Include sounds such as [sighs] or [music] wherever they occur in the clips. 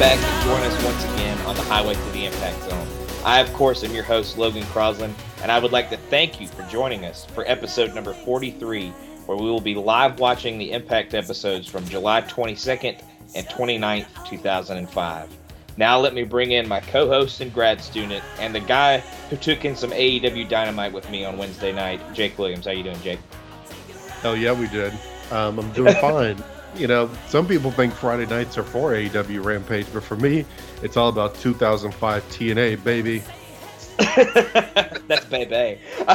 back and join us once again on the highway to the Impact Zone. I, of course, am your host, Logan Crosland, and I would like to thank you for joining us for episode number 43, where we will be live watching the Impact episodes from July 22nd and 29th, 2005. Now let me bring in my co-host and grad student, and the guy who took in some AEW Dynamite with me on Wednesday night, Jake Williams. How you doing, Jake? Oh, yeah, we did. Um, I'm doing [laughs] fine. You know, some people think Friday nights are for AEW Rampage, but for me, it's all about 2005 TNA, baby. [laughs] That's baby. [laughs]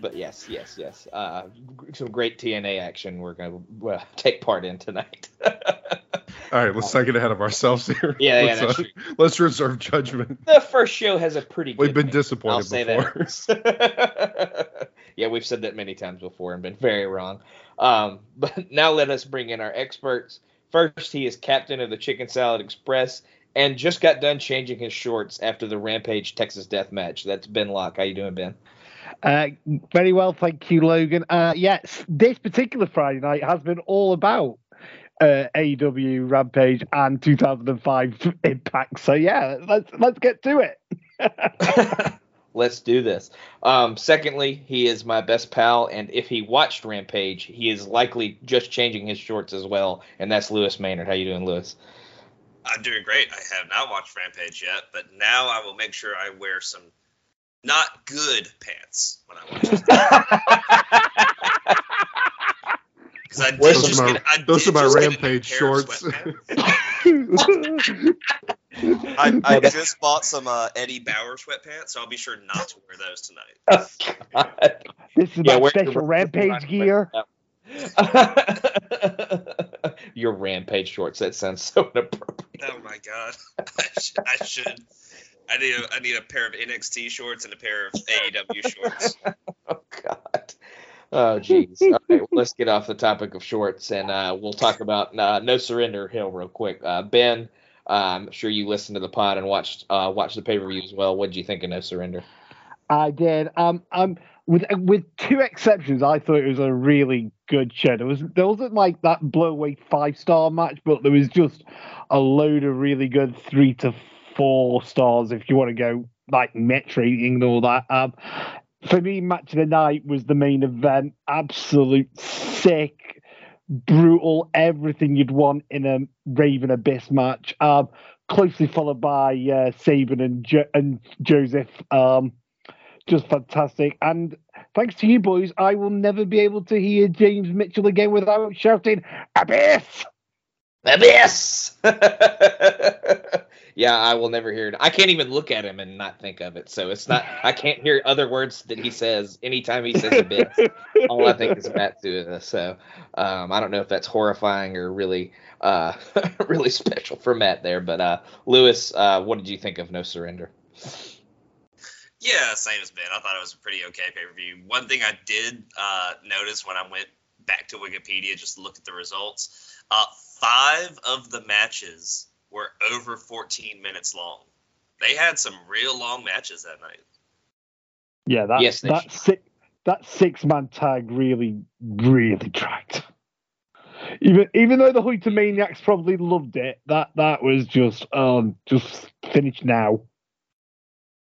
but yes, yes, yes. Uh, some great TNA action we're going to well, [laughs] take part in tonight. All right, let's not get ahead of ourselves here. Yeah, let's, yeah, that's uh, true. let's reserve judgment. The first show has a pretty good. We've been name. disappointed I'll say before. that. yeah, we've said that many times before and been very wrong. Um, [laughs] but now let us bring in our experts. First, he is captain of the Chicken Salad Express and just got done changing his shorts after the Rampage Texas Death Match. That's Ben Locke. How you doing, Ben? Uh, very well, thank you, Logan. Uh, yes, this particular Friday night has been all about uh, AEW Rampage and 2005 Impact. So yeah, let's let's get to it. [laughs] [laughs] Let's do this. Um, secondly, he is my best pal, and if he watched Rampage, he is likely just changing his shorts as well, and that's Lewis Maynard. How you doing, Lewis? I'm doing great. I have not watched Rampage yet, but now I will make sure I wear some not good pants when I watch it. [laughs] Because I did Where's just some of get, my- I did those are my just get a new Rampage shorts. [laughs] sweatpants. I, Oh, [laughs] I that- just bought some uh, Eddie Bauer sweatpants, so I'll be sure not to wear those tonight. [laughs] this is Yeah, my where's special your- Rampage gear. [laughs] Your Rampage shorts. That sounds so inappropriate. Oh my god, I, sh- I should. I need a I need a pair of NXT shorts and a pair of AEW shorts. Oh God. Oh jeez. All right, well, let's get off the topic of shorts and uh, we'll talk about uh, No Surrender Hill real quick. Uh, ben, I'm sure you listened to the pod and watched uh, watched the pay per view as well. What did you think of No Surrender? I did. Um, um, with with two exceptions, I thought it was a really good show. There was there wasn't like that blowaway five star match, but there was just a load of really good three to four stars if you want to go like match rating and all that. Um, for me, match of the night was the main event. Absolute sick, brutal, everything you'd want in a Raven Abyss match. Um, closely followed by uh, Sabin and jo- and Joseph. Um, just fantastic. And thanks to you boys, I will never be able to hear James Mitchell again without shouting Abyss. Abyss. [laughs] yeah, I will never hear it. I can't even look at him and not think of it. So it's not. I can't hear other words that he says anytime he says abyss. All I think is Matsu. So um, I don't know if that's horrifying or really, uh, [laughs] really special for Matt there. But uh, Lewis, uh, what did you think of No Surrender? Yeah, same as Ben. I thought it was a pretty okay pay per view. One thing I did uh, notice when I went back to Wikipedia just to look at the results, uh, five of the matches were over 14 minutes long. They had some real long matches that night. Yeah, that Yes, that six that six man tag really really dragged. Even even though the Maniacs probably loved it, that that was just um just finish now.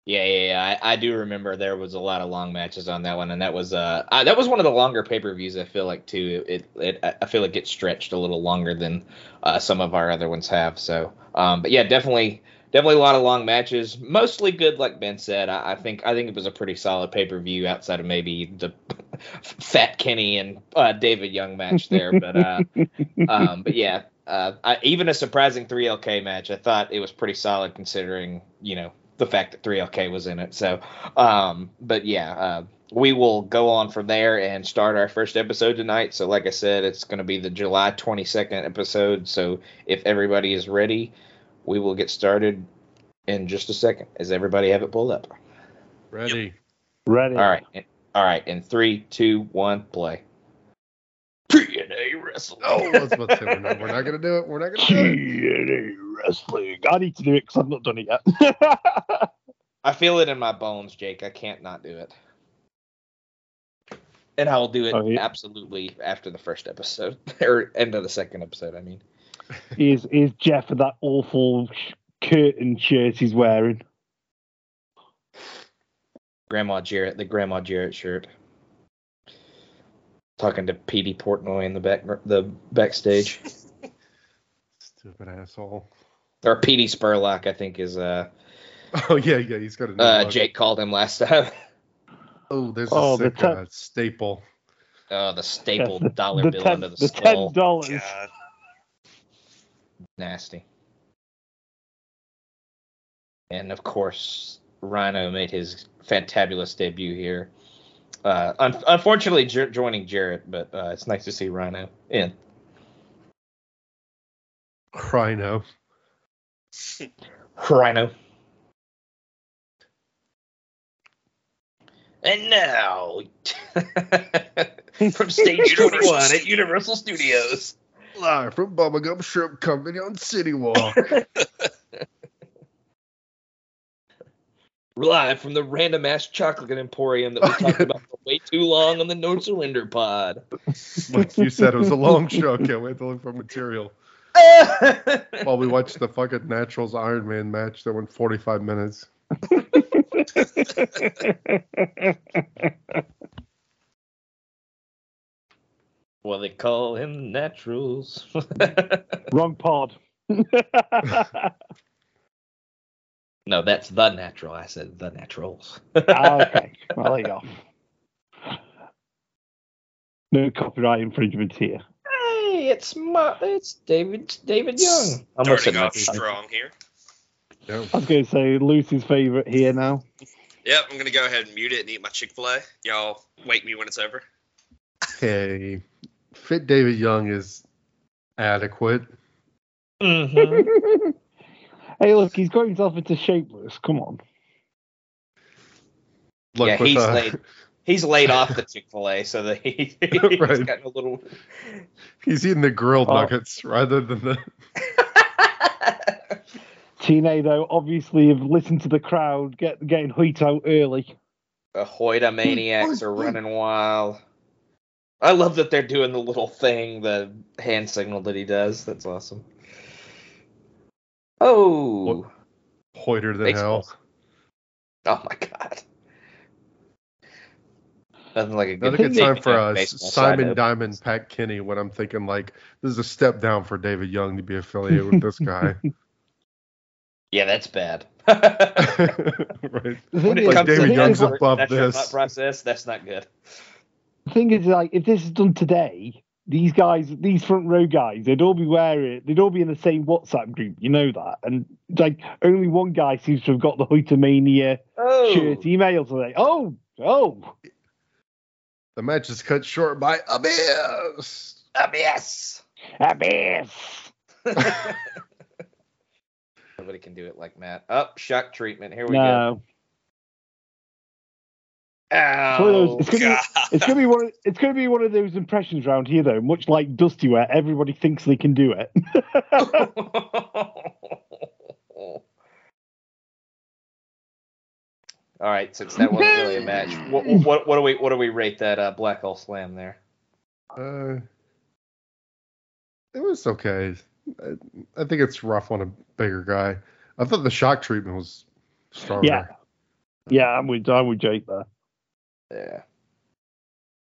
Yeah, yeah, yeah. I, I do remember there was a lot of long matches on that one, and that was uh I, that was one of the longer pay per views. I feel like too. It, it I feel like it gets stretched a little longer than uh, some of our other ones have. So, um, but yeah, definitely, definitely a lot of long matches. Mostly good, like Ben said. I, I think I think it was a pretty solid pay per view outside of maybe the [laughs] Fat Kenny and uh, David Young match there. But uh, um, but yeah, uh, I, even a surprising 3LK match. I thought it was pretty solid considering you know the fact that 3LK was in it. So, um, but yeah, uh, we will go on from there and start our first episode tonight. So, like I said, it's going to be the July 22nd episode. So, if everybody is ready, we will get started in just a second. Does everybody have it pulled up? Ready. Ready. All right. All right. In three, two, one, play. TNA Wrestling. Oh, I was about to say we're not, not gonna do it. We're not gonna do it. TNA wrestling. I need to do it because I've not done it yet. [laughs] I feel it in my bones, Jake. I can't not do it. and I'll do it Oh, yeah. absolutely after the first episode [laughs] or end of the second episode. I mean, Is is Jeff with that awful curtain shirt he's wearing? Grandma Jarrett, the Grandma Jarrett shirt. Talking to Petey Portnoy in the back, the backstage, [laughs] Stupid asshole. or Petey Spurlock, I think is uh, [laughs] Oh yeah, yeah, he's got a new uh look. Jake called him last time. [laughs] Oh, there's Oh, a the sick ten- uh, staple. Oh, the staple the, dollar the bill ten, under the, the skull. ten dollars. Nasty. And of course, Rhino made his fantabulous debut here. Uh, un- unfortunately, jo- joining Jarrett, but uh, it's nice to see Rhino in. Rhino. Rhino. And now, [laughs] from stage [laughs] 21 at Universal Studios. Live from Bubba Gump Shrimp Company on City Walk. [laughs] Live from the random ass chocolate emporium that we talked [laughs] about for way too long on the No Surrender pod. like you said, it was a long show. Can't wait to look for material. [laughs] While we watched the fucking Naturals Iron Man match that went 45 minutes. [laughs] well, they call him Naturals. Wrong pod. No, that's the Natural. I said the Naturals. [laughs] Ah, okay. [laughs] Well, there you go. No copyright infringement here. Hey, it's my, it's David David Young. I'm Starting listening off to strong here. Yeah. I was going to say Lucy's favorite here now. Yep, I'm gonna go ahead and mute it and eat my Chick Fil A. Y'all wake me when it's over. Hey, Fit David Young is adequate. Mm-hmm. [laughs] hey, look, he's got himself into shapeless. Come on. Look, yeah, he's uh, laid he's laid off the [laughs] Chick Fil A, so that he, he's Right. [laughs] gotten a little. he's eating the grilled Oh. nuggets rather than the. TNA, though, obviously have listened to the crowd, get getting Hoyt out early. The Hoida maniacs are running wild. I love that they're doing the little thing, the hand signal that he does. That's awesome. Oh, Hoiter than Baseball. hell. oh my god! Nothing like a good, Another good time for Young uh, Simon. Diamond, Pat Kenny. When I'm thinking like this is a step down for David Young to be affiliated with this guy. [laughs] Yeah, that's bad. [laughs] right. The thing when it is, Like comes David to Young's thing that is, above this. process. That's not good. the thing is, like, if this is done today, these guys, these front row guys, they'd all be wearing, they'd all be in the same WhatsApp group. You know that, and like only one guy seems to have got the Hoytomania Oh, shirt email today. Oh, oh, The match is cut short by Abyss. Abyss. abyss. [laughs] Nobody can do it like Matt. Up, shock treatment. Here we go. No, Ow. It's one of those- it's gonna be- it's gonna be one. Of, it's gonna be one of those impressions around here, though, much like Dusty, where everybody thinks they can do it. [laughs] All right, since that wasn't really a match, what, what, what do we what do we rate that uh, black hole slam there? Uh, it was okay. I, I think it's rough on a bigger guy. I thought the shock treatment was stronger. Yeah. yeah, I'm with I'm with Jake there. Yeah,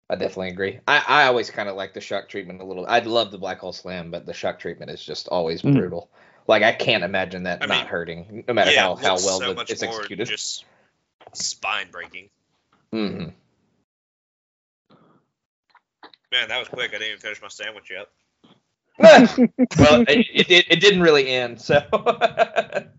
I definitely agree. I, I always kind of like the shock treatment a little. I love the black hole slam, but the shock treatment is just always Mm. brutal. Like I can't imagine that I not mean, hurting, no matter yeah, how, how well so the- much it's more executed. Just spine breaking. Mm-hmm. Man, that was quick. I didn't even finish my sandwich yet. [laughs] well, [laughs] it, it, it, it didn't really end, so. [laughs]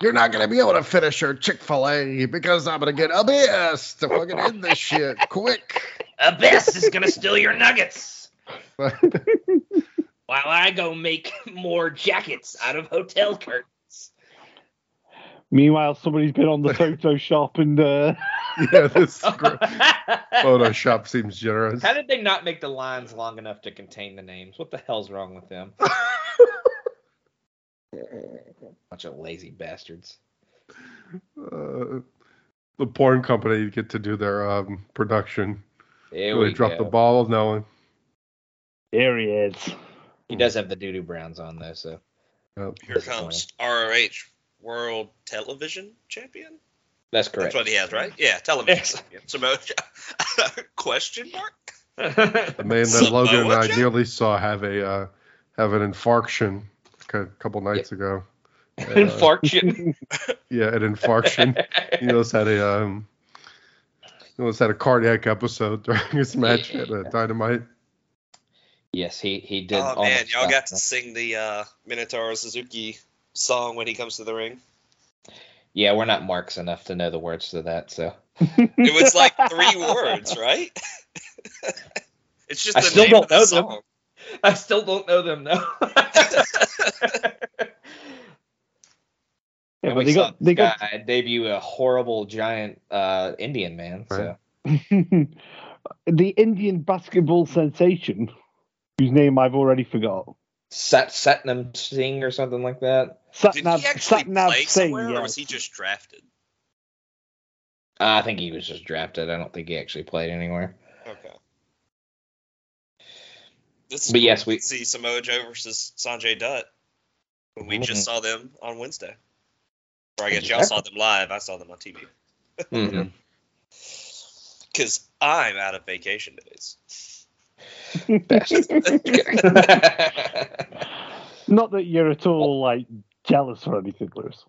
You're not gonna be able to finish your Chick Fil A because I'm gonna get Abyss to fucking end this shit quick. Abyss is gonna steal your nuggets [laughs] while I go make more jackets out of hotel curtains. Meanwhile, somebody's been on the [laughs] Photoshop and uh, yeah, this gr- [laughs] Photoshop seems generous. How did they not make the lines long enough to contain the names? What the hell's wrong with them? Bunch of lazy bastards. Uh, the porn company get to do their um, production. Here Really we dropped go. the ball of knowing. Here he is. He does have the doo doo browns on though, so Yep. Here comes ROH World Television Champion. that's correct. That's what he has, right? Yeah, television Yes. Samoa [laughs] Question mark? The man that Samoa Logan and I nearly saw have a uh, have an infarction a couple nights ago. [laughs] Infarction. [laughs] Yeah, an infarction. [laughs] he almost had a um, he almost had a cardiac episode during his match at uh, Dynamite. yes, he he did. oh man, y'all die. got to sing the uh, Minoru Suzuki song when he comes to the ring. Yeah, we're not marks enough to know the words to that, so It was like three words, right? it's just I the still name don't of the know them. Song. [laughs] I still don't know them though. [laughs] Yeah, but we they saw got they got guy debut a horrible giant uh, Indian man. So [laughs] the Indian basketball sensation, whose name I've already forgot. Sat Satnam Singh or something like that. Did he actually Satnav play Singh, somewhere, or was he just drafted? Uh, I think he was just drafted. I don't think he actually played anywhere. Okay. This is But cool yes, we- see Samoa Joe versus Sanjay Dutt. When we just Mhm. saw them on Wednesday. Or I guess y'all saw them live. I saw them on TV. Because [laughs] I'm out of vacation days. [laughs] Not that you're at all like jealous or anything, Lewis.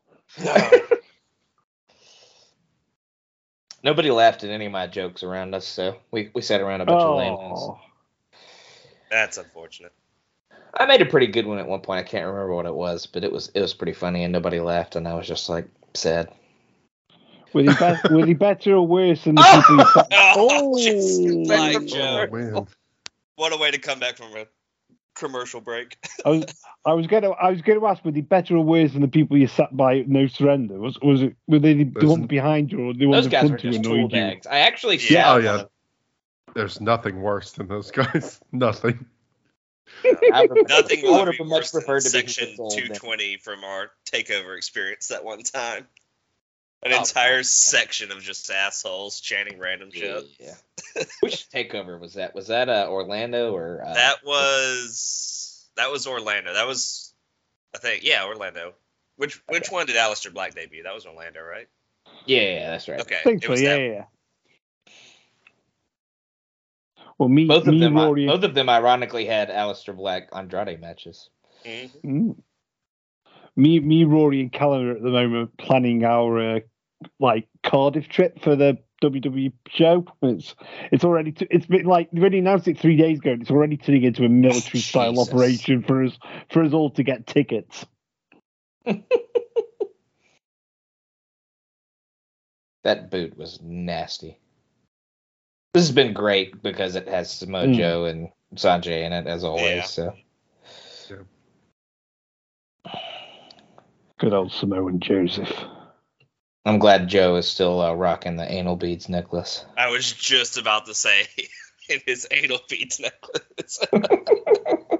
Nobody laughed at any of my jokes around us, so we, we sat around a bunch of lame ones. Oh, That's unfortunate. I made a pretty good one at one point. I can't remember what it was, but it was it was pretty funny, and nobody laughed, and I was just like sad. were he, be- were he better or worse than the Oh! people who sat- [laughs] Oh, Oh! just like Oh Joe. What a way to come back from a commercial break. I was, I was going to, I was going to ask, were they better or worse than the people you sat by No Surrender? Was, was it, were they the, the Listen. ones behind you or the ones Those in guys were front of you just annoying tool you? bags. I actually Yeah. sat Oh, on yeah. A- there's nothing worse than those guys. [laughs] nothing. I would- Nothing I would would be have much preferred to be section consoled than- 220 from our takeover experience that one time. An Oh, entire God. section of just assholes chanting random shit. Yeah. Which takeover was that? Was that uh, Orlando or uh, That was that was Orlando. That was I think yeah Orlando. Which which Okay. one did Aleister Black debut? That was Orlando, right? Yeah, yeah, that's right. Okay, I think it so, was yeah, that. yeah, yeah. Well, me, Both of me, them, Rory, both of them, ironically, had Aleister Black Andrade matches. Mhm. Mm. me, me, Rory, and Callum are at the moment planning our uh, like Cardiff trip for the WWE show. It's it's already t- it's been like they already announced it three days ago. and It's already turning into a military [laughs] style Jesus. operation for us for us all to get tickets. [laughs] [laughs] That boot was nasty. This has been great because it has Samoa Mm. Joe and Sanjay in it as always. Yeah. So Good old Samoan Joseph. I'm glad Joe is still uh, rocking the anal beads necklace. I was just about to say [laughs] in his anal beads necklace. [laughs]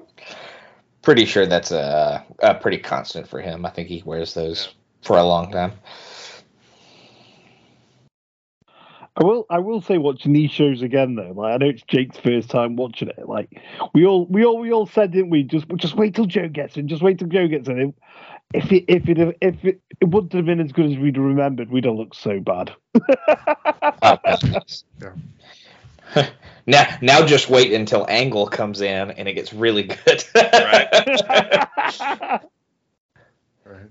Pretty sure that's a, a pretty constant for him. I think he wears those for a long time. I will I will say watching these shows again though. Like I know it's Jake's first time watching it. Like we all we all we all said didn't we? Just just wait till Joe gets in. Just wait till Joe gets in. If it if it if it, it wouldn't have been as good as we'd remembered, we'd have looked so bad. Oh, [laughs] now, now just wait until Angle comes in and it gets really good. Right. [laughs] Right.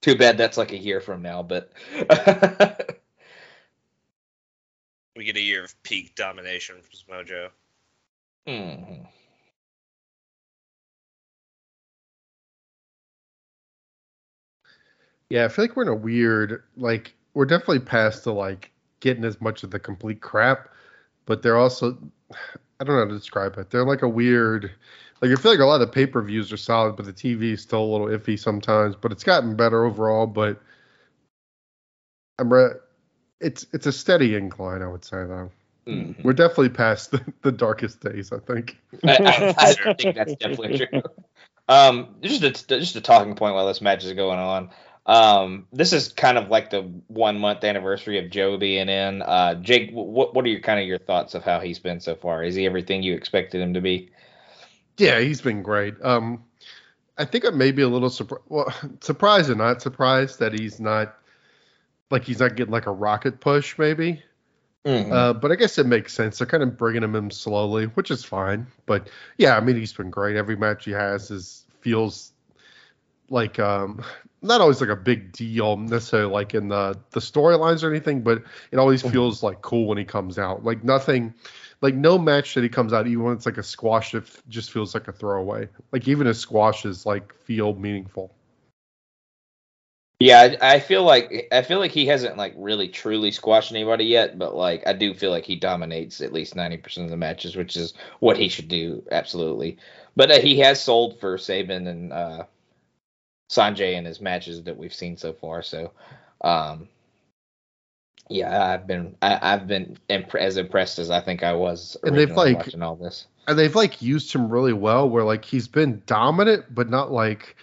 Too bad that's like a year from now, but [laughs] we get a year of peak domination from Mojo. Mhm. Yeah, I feel like we're in a weird like we're definitely past the like getting as much of the complete crap, but they're also [sighs] I don't know how to describe it. They're like a weird like I feel like a lot of the pay per views are solid, but the TV is still a little iffy sometimes. But it's gotten better overall. But I'm re- it's it's a steady incline, I would say though. Mhm. We're definitely past the, the darkest days, I think. I, I, I think that's definitely true. Um, just a just a talking point while this match is going on. Um, this is kind of like the one month anniversary of Joe being in. Uh, Jake, what what are your kind of your thoughts of how he's been so far? Is he everything you expected him to be? Yeah, he's been great. Um, I think I may be a little [laughs] surprised. Well, surprised and not surprised that he's not like he's not getting like a rocket push, maybe. Mhm. Uh, but I guess it makes sense. They're kind of bringing him in slowly, which is fine. But yeah, I mean, he's been great. Every match he has is feels like um, not always like a big deal necessarily like in the the storylines or anything, but it always Mhm. feels like cool when he comes out. Like nothing, like no match that he comes out, even when it's like a squash, it f- just feels like a throwaway. Like even his squashes like feel meaningful. Yeah, I, I feel like I feel like he hasn't like really truly squashed anybody yet, but like I do feel like he dominates at least ninety percent of the matches, which is what he should do, absolutely. But uh, he has sold for Sabin and uh, Sanjay in his matches that we've seen so far. So, um, yeah, I've been I, I've been imp- as impressed as I think I was And they've, like- watching all this. and they've like used him really well where like he's been dominant but not like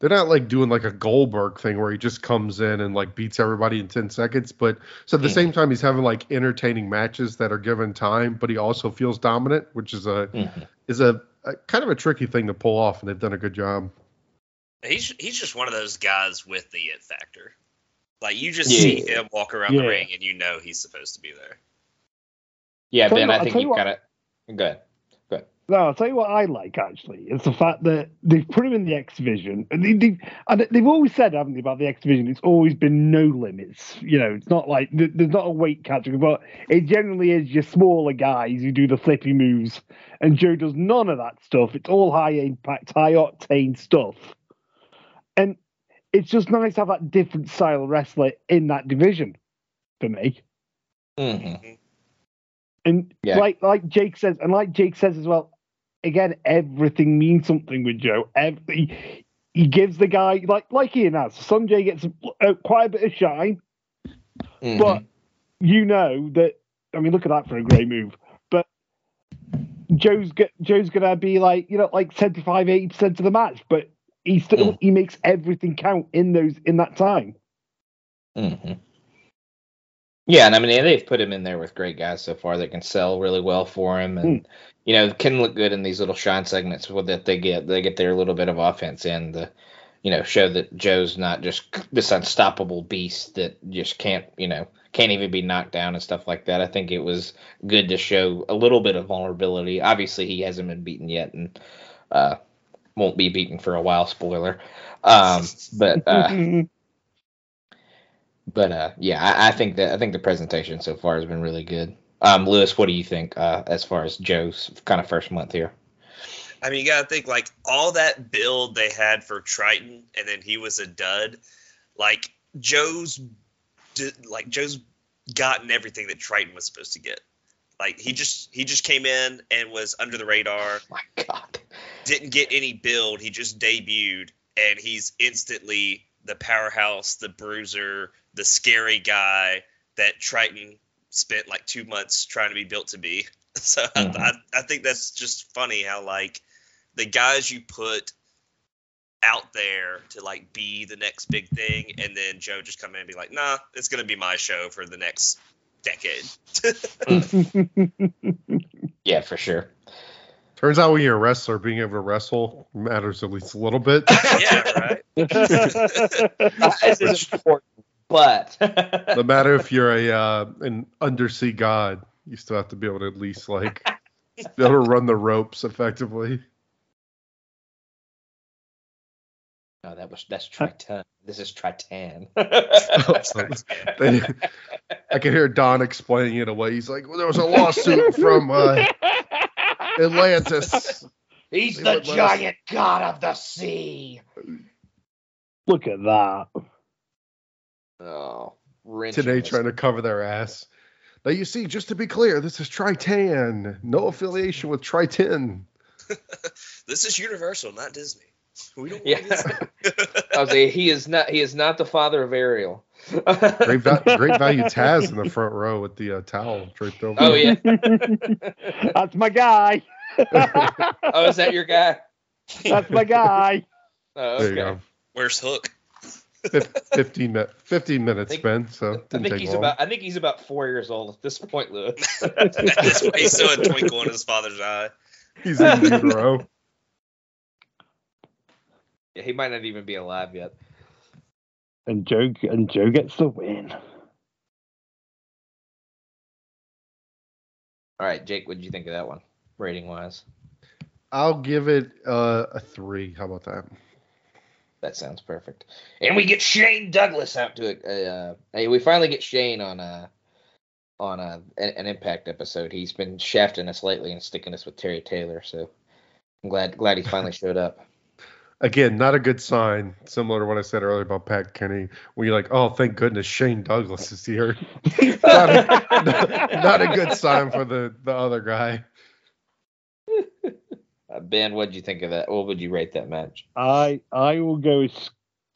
they're not like doing like a Goldberg thing where he just comes in and like beats everybody in 10 seconds but so at the Mhm. same time he's having like entertaining matches that are given time but he also feels dominant which is a Mhm. is a, a kind of a tricky thing to pull off and they've done a good job He's he's just one of those guys with the it factor. Like you just Yeah. see him walk around Yeah. the ring and you know he's supposed to be there. Yeah, Ben, I think tell you you what- kind of good. No, I'll tell you what I like actually. It's the fact that they've put him in the X Division, and they, they've and they've always said, haven't they, about the X Division? It's always been no limits. You know, it's not like there's not a weight category, but it generally is your smaller guys who do the flippy moves, and Joe does none of that stuff. It's all high impact, high octane stuff, and it's just nice to have that different style wrestler in that division for me. hmm And Yeah. like like Jake says, and like Jake says as well, again, everything means something with Joe. Every he gives the guy like like Ian has. Sanjay gets uh, quite a bit of shine, Mm-hmm. but you know that. I mean, look at that for a great move. But Joe's go- Joe's gonna be like you know like 75 80 percent of the match, but he still Mm. he makes everything count in those in that time. hmm Yeah, and I mean they've put him in there with great guys so far that can sell really well for him, and you know can look good in these little shine segments that they get. They get their little bit of offense in the, you know, show that Joe's not just this unstoppable beast that just can't, you know, can't even be knocked down and stuff like that. I think it was good to show a little bit of vulnerability. Obviously, he hasn't been beaten yet, and uh, won't be beaten for a while. Spoiler. Um, but uh, [laughs] but uh, yeah, I, I think that I think the presentation so far has been really good. Um, Lewis, what do you think uh, as far as Joe's kind of first month here? I mean, you gotta think like all that build they had for Triton, and then he was a dud. Like Joe's, like Joe's gotten everything that Triton was supposed to get. Like he just he just came in and was under the radar, My God. didn't get any build. He just debuted, and he's instantly the powerhouse, the bruiser, the scary guy that Triton spent like two months trying to be built to be. [laughs] So Mhm. I, I think that's just funny how like the guys you put out there to like be the next big thing, and then Joe just come in and be like, nah, it's gonna be my show for the next decade. [laughs] [laughs] Yeah, for sure. Turns out when you're a wrestler being able to wrestle matters at least a little bit [laughs] yeah, right. [laughs] this is important, but [laughs] no matter if you're a uh, an undersea god you still have to be able to at least like be able to run the ropes effectively no, that was that's Triton. This is Tritan. I can hear Don explaining it away. He's like, well, there was a lawsuit from uh, Atlantis. [laughs] He's They the would us- giant god of the sea. Look at that. Oh, Today trying to cover their ass. Now you see, just to be clear, this is Tritan. No affiliation with Triton. [laughs] this is Universal, not Disney. We don't want Yeah. [laughs] I was like, he is not. He is not the father of Ariel. [laughs] Great, va- great value Taz in the front row with the uh, towel draped over. Oh him. yeah. [laughs] That's my guy. Oh, is that your guy? That's my guy. Oh, there you go. Where's Hook? Fifteen minutes. Fifteen minutes, think- Ben. So I didn't think take he's long. about I think he's about four years old at this point, Lewis. That's why he's still a twinkle in his father's eye. He's in utero. Yeah, he might not even be alive yet. And Joe and Joe gets the win. All right, Jake, what did you think of that one, rating wise? I'll give it uh, a three. How about that? That sounds perfect. And we get Shane Douglas out to it. Uh, hey, we finally get Shane on a on a an, an Impact episode. He's been shafting us lately and sticking us with Terry Taylor. So I'm glad glad he finally showed up. Again, not a good sign. Similar to what I said earlier about Pat Kenny, where you're like, "Oh, thank goodness Shane Douglas is here." [laughs] not, a, not, not a good sign for the the other guy. Uh, ben, what did you think of that? What would you rate that match? I I will go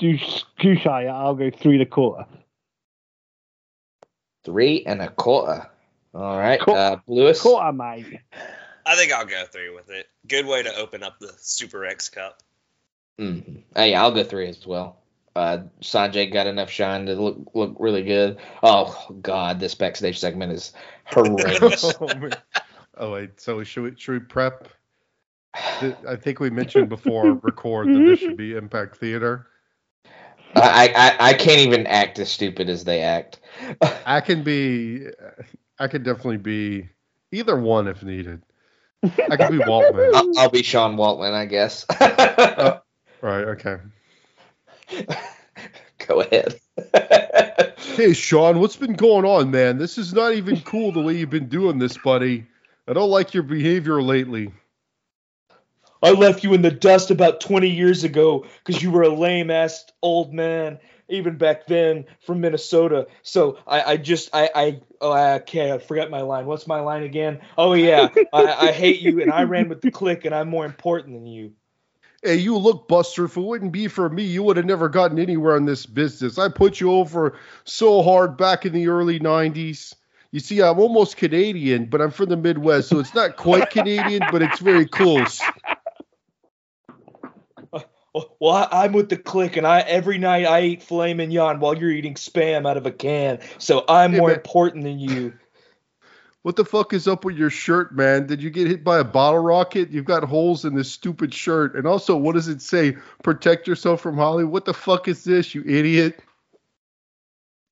Scushire. I'll go three and a quarter. Three and a quarter. All right, Qu- uh, Lewis. Quarter, mate. I think I'll go three with it. Good way to open up the Super X Cup. Mm. Hey, I'll go three as well. Uh, Sanjay got enough shine to look look really good. Oh God, this backstage segment is horrendous. [laughs] oh. Oh, wait. So should we should we prep? I think we mentioned before record that this should be Impact Theater. I, I I can't even act as stupid as they act. [laughs] I can be. I could definitely be either one if needed. I could be Waltman. I'll, I'll be Sean Waltman, I guess. [laughs] Right. Okay. [laughs] Go ahead. [laughs] Hey, Sean, what's been going on, man? This is not even cool the way you've been doing this, buddy. I don't like your behavior lately. I left you in the dust about 20 years ago because you were a lame ass old man, even back then from Minnesota. So I, I just, I, I, oh, okay, I forgot my line. What's my line again? Oh, yeah, I, I hate you and I ran with the Kliq and I'm more important than you. Hey, you look, Buster. If it wouldn't be for me, you would have never gotten anywhere in this business. I put you over so hard back in the early 90s. You see, I'm almost Canadian, but I'm from the Midwest, so it's not quite Canadian, but it's very close. Well, I, I'm with the Kliq, and I every night I eat filet mignon while you're eating spam out of a can. So I'm Hey, more man. important than you. What the fuck is up with your shirt, man? Did you get hit by a bottle rocket? You've got holes in this stupid shirt. And also, what does it say? Protect yourself from Holly? What the fuck is this, you idiot?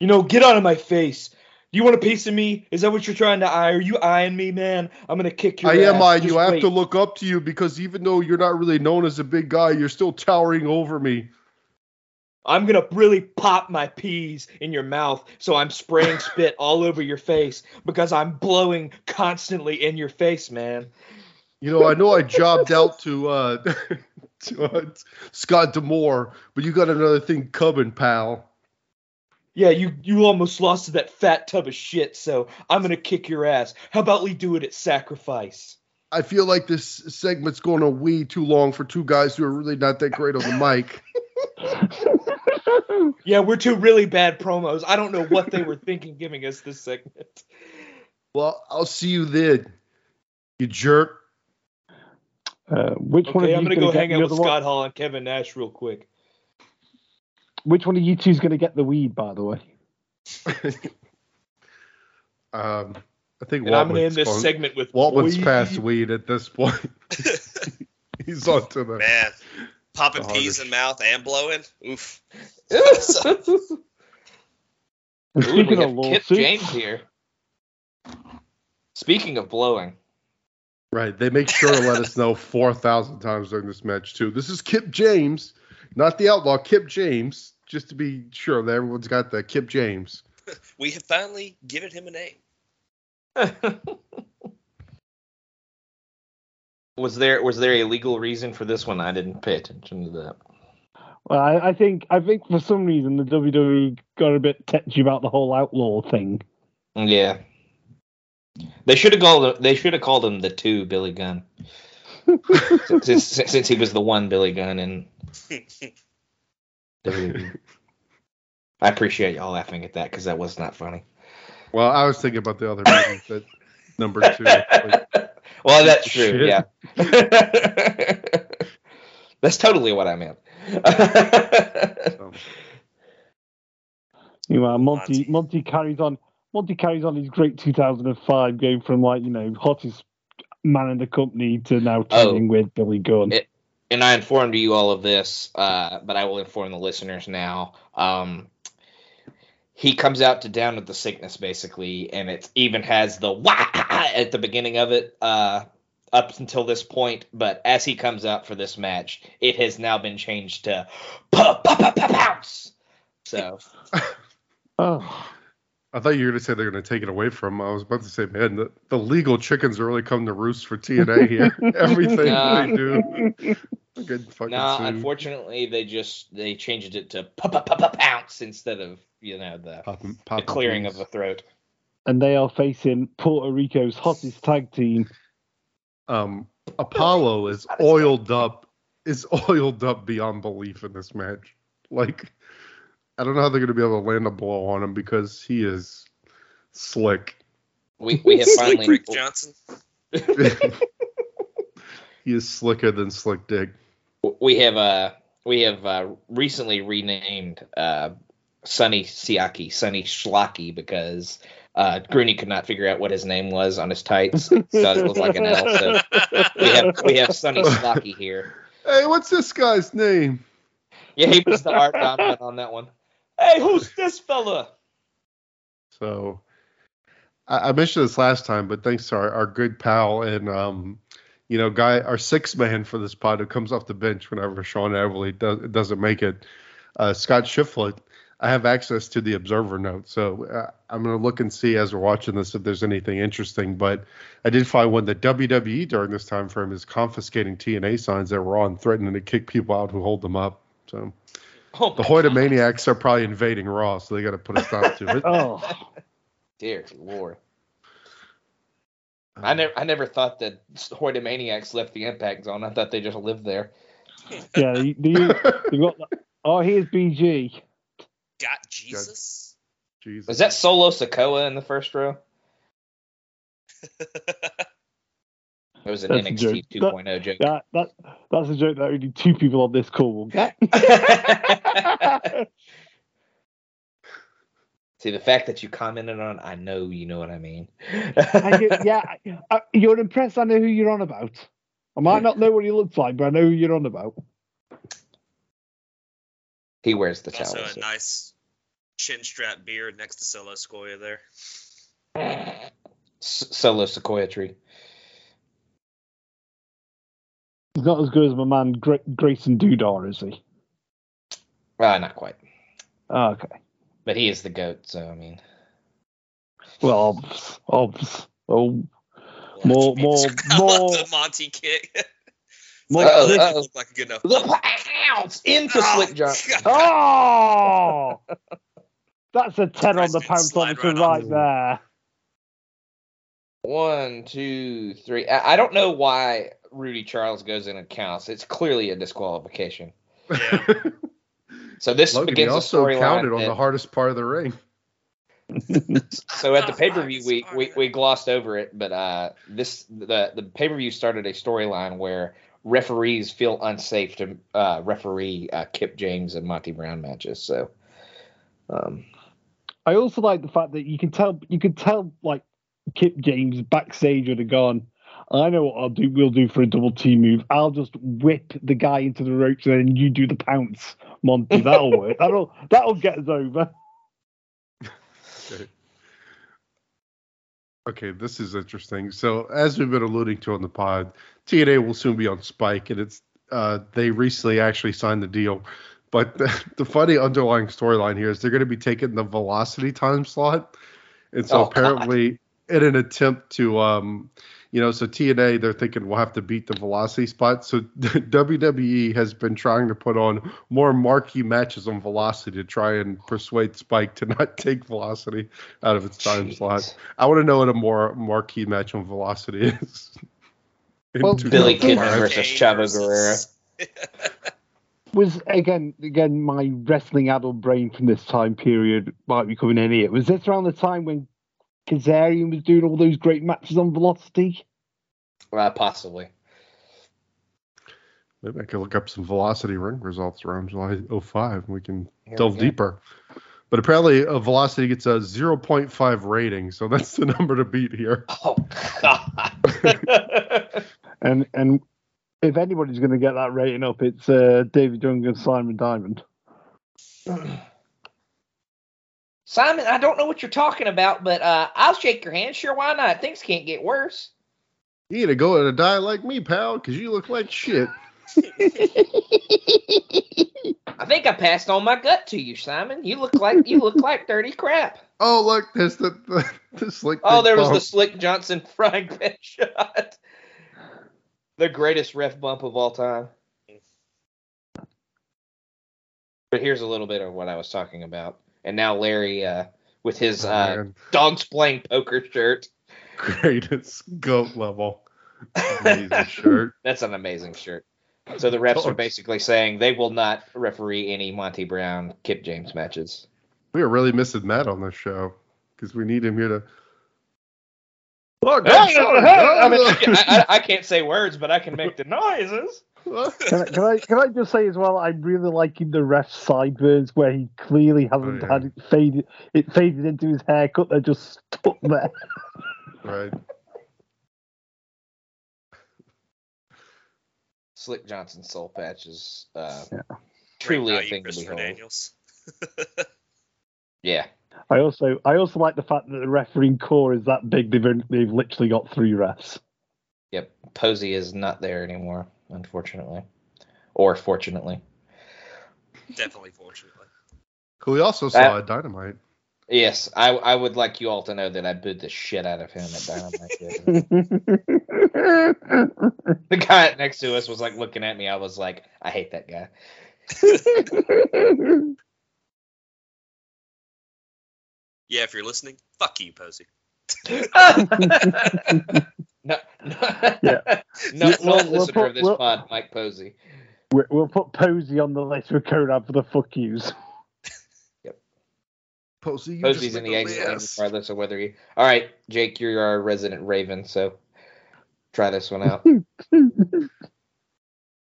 You know, get out of my face. Do you want a piece of me? Is that what you're trying to eye? Are you eyeing me, man? I'm gonna kick your I am ass. I. Just You have to look up to you because even though you're not really known as a big guy, you're still towering over me. I'm gonna really pop my peas in your mouth, so I'm spraying [laughs] spit all over your face because I'm blowing constantly in your face, man. You know, I know I jobbed [laughs] out to uh, [laughs] to uh, Scott D'Amore, but you got another thing coming, pal. Yeah, you you almost lost to that fat tub of shit, so I'm gonna kick your ass. How about we do it at sacrifice? I feel like this segment's going on way too long for two guys who are really not that great on the mic. [laughs] Yeah, we're two really bad promos. I don't know what they were thinking giving us this segment. Well, I'll see you then, you jerk. Uh, which one of Okay, you I'm gonna gonna go hang out with other one? Scott Hall and Kevin Nash real quick. Which one of you two's gonna get the weed, by the way? [laughs] Um, I think And I'm gonna end this on- segment with Waltman's weed. past weed at this point. [laughs] He's on to the. Man, popping peas in mouth and blowing. Oof. And [laughs] Ooh, speaking of Kip lawsuits, James here. Speaking of blowing, Right. They make sure to let us know 4,000 times during this match, too. This is Kip James, not the outlaw, Kip James, just to be sure that everyone's got the Kip James. [laughs] We have finally given him a name. [laughs] was there was there a legal reason for this one? I didn't pay attention to that. well, I, I think I think for some reason the WWE got a bit touchy about the whole outlaw thing. Yeah, they should have called him. They should have called him the two Billy Gunn, [laughs] since, since, since he was the one Billy Gunn and. [laughs] I appreciate y'all laughing at that because that was not funny. Well, I was thinking about the other movies that number two. Like, [laughs] well, that's true. Shit. Yeah, [laughs] that's totally what I meant. you Meanwhile, Monty Monty. Monty carries on. Monty carries on his great 2005, going from like you know hottest man in the company to now Oh. with Billy Gunn. It- and I informed you all of this, uh, but I will inform the listeners now. Um, he comes out to down with the sickness basically, and it even has the wah at the beginning of it uh, up until this point. But as he comes out for this match, it has now been changed to pounce. So [laughs] oh, I thought you were going to say they're going to take it away from him. I was about to say, man, the, the legal chickens are really come to roost for TNA here. [laughs] Everything Nah. they do. Good fucking no, sued. unfortunately, they just they changed it to pa pa pa pa pounce instead of you know the, Pop 'em- the clearing of the throat. and they are facing Puerto Rico's hottest tag team. um, Apollo is oiled up, is [laughs] oiled up beyond belief in this match. Like, I don't know how they're going to be able to land a blow on him because he is slick. We we have [laughs] Slick finally Rick Johnson. [laughs] he is slicker than Slick Dick. We have uh we have uh recently renamed uh Sonny Siaki Sonny Schlocky because uh Grooney could not figure out what his name was on his tights. [laughs] so it looked like an L. So we have we have Sonny Schlocky here. Hey, what's this guy's name? Yeah, he was the art dominant on that one. Hey, who's this fella? So I, I mentioned this last time, but thanks to our, our good pal and um, you know, guy, our sixth man for this pod who comes off the bench whenever Sean Everly does, doesn't make it, uh, Scott Shiflett. I have access to the Observer note, so uh, I'm gonna look and see as we're watching this if there's anything interesting. But I did find one that WWE during this time frame is confiscating TNA signs that were on, threatening to kick people out who hold them up. So Oh, the my Hoyt God. Maniacs are probably invading Raw, so they got to put a stop to it. [laughs] Oh, Dear Lord. I um, never I never thought that Hoytomaniacs left the impact zone. I thought they just lived there. [laughs] yeah. You, do you, you got? Oh, here's BG. Got Jesus. Jesus. Was that Solo Sikoa in the first row? [laughs] It was an That's a NXT joke. 2.0 joke. That that that's a joke that only two people on this call will get. [laughs] See, the fact that you commented on, I know you know what I mean. I get- [laughs] yeah, uh, you're impressed. I know who you're on about. I might not know what he looks like, but I know who you're on about. He wears the Also chalice. a nice chin strap beard next to Solo Sikoa there. S- Solo Sequoia tree. He's not as good as my man Gra- Grayson Dudar, is he? Uh, not quite. Oh, okay. But he is the goat, so I mean. Well, obvs, obvs. Oh, oh More- more- [laughs] more- the Monty kick. [laughs] More- like, Uh-oh, oh, that uh-oh. look like a good enough. The pounce into Oh, Slick John. God. Oh, [laughs] that's a ten on the President pound slide right right there. One, two, three. I, I don't know why Rudy Charles goes in and counts. It's clearly a disqualification. Yeah. So this Logan, he begins a also storyline. counted on that- the hardest part of the ring. [laughs] so at the pay per view fuck, we, we we glossed over it, but uh this the the pay per view started a storyline where referees feel unsafe to uh referee uh, Kip James and Monty Brown matches. So um I also like the fact that you can tell you can tell like Kip James backstage would have gone. I know what I'll do. We'll do for a double T move. I'll just whip the guy into the ropes, and then you do the pounce, Monty. That'll [laughs] work. That'll that'll get us over. Okay. [laughs] Okay, this is interesting. So, as we've been alluding to on the pod, TNA will soon be on Spike, and it's uh, they recently actually signed the deal. But [laughs] the, the funny underlying storyline here is they're going to be taking the Velocity time slot, and so Oh, God. apparently, in an attempt to, um, you know, so TNA they're thinking we'll have to beat the Velocity spot. So [laughs] WWE has been trying to put on more marquee matches on Velocity to try and persuade Spike to not [laughs] take Velocity out of its time jeez. slot. I want to know what a more marquee match on Velocity is. [laughs] Well, Billy Kidman versus Chavo Guerrero. Was again again my wrestling adult brain from this time period might be coming in here. Was this around the time when Kazarian was doing all those great matches on Velocity? uh, possibly. Maybe I could look up some Velocity ring results around July 05 and we can Here delve we deeper. But apparently, a velocity gets a 0.5 rating, so [laughs] that's the number to beat here. Oh God. [laughs] And and if anybody's going to get that rating up, it's uh, David Young and Simon Diamond. [clears throat] Simon, I don't know what you're talking about, but uh, I'll shake your hand. Sure, why not? Things can't get worse. You need to go on a diet like me, pal, because you look like shit. [laughs] I think I passed on my gut to you, Simon. You look like you look [laughs] like dirty crap. Oh, look, there's the, the, [laughs] the slick. Oh, big there was the. Slick Johnson frying pan shot. The greatest ref bump of all time. But here's a little bit of what I was talking about. And now Larry, uh, with his Oh, uh, man. dogs playing poker shirt. greatest goat level. Amazing [laughs] shirt. That's an amazing shirt. So the refs are basically saying they will not referee any Monty Brown Kip James matches. We are really missing Matt on this show because we need him here to. Look, I, mean, I, I, I can't say words, but I can make the [laughs] noises. Can I, can I can I just say as well? I'm really liking the ref's sideburns where he clearly hasn't Oh, yeah. had it faded. It faded into his haircut. They're just stuck there. right. Slick Johnson soul patch is uh, Yeah. truly a Value, thing to Christopher behold. Daniels. [laughs] Yeah. I also I also like the fact that the refereeing core is that big. They've they've literally got three refs. Yep. Posey is not there anymore, unfortunately. Or fortunately. Definitely, fortunately. We also saw a dynamite. Yes, I I would like you all to know that I booed the shit out of him at Dynamite. [laughs] the guy next to us was like looking at me. I was like, I hate that guy. [laughs] Yeah, if you're listening, fuck you, Posey. [laughs] no, [laughs] no, Yeah. no, We'll- no we'll listener put- of this we'll- pod, Mike Posey. We- we'll put Posey on the list with Conrad for the fuck yous. [laughs] Yep. Posey, you Posey's just in the make a exit lane mess. regardless of whether he. All right, Jake, you're our resident Raven, so try this one out. [laughs]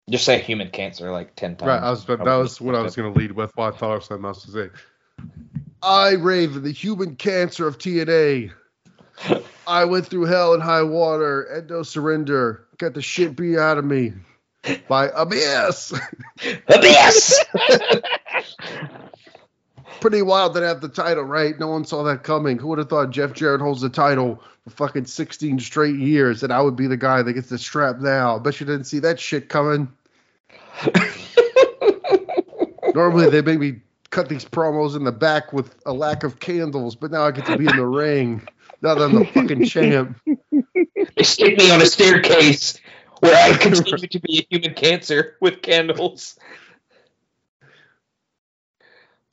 Just say human cancer like ten times. Right, I was. That was what I was going to lead with. What I thought of something else to say. I, Raven, the human cancer of TNA. I went through hell and high water and no surrender. Got the shit beat out of me by Abyss. [laughs] Abyss. [laughs] Pretty wild that I have the title, right? No one saw that coming. Who would have thought Jeff Jarrett holds the title for fucking 16 straight years and I would be the guy that gets the strap now? Bet you didn't see that shit coming. [laughs] Normally they make me cut these promos in the back with a lack of candles, but now I get to be in the ring. Now that I'm the fucking champ. [laughs] They stick me on a staircase where I continue to be a human cancer with candles.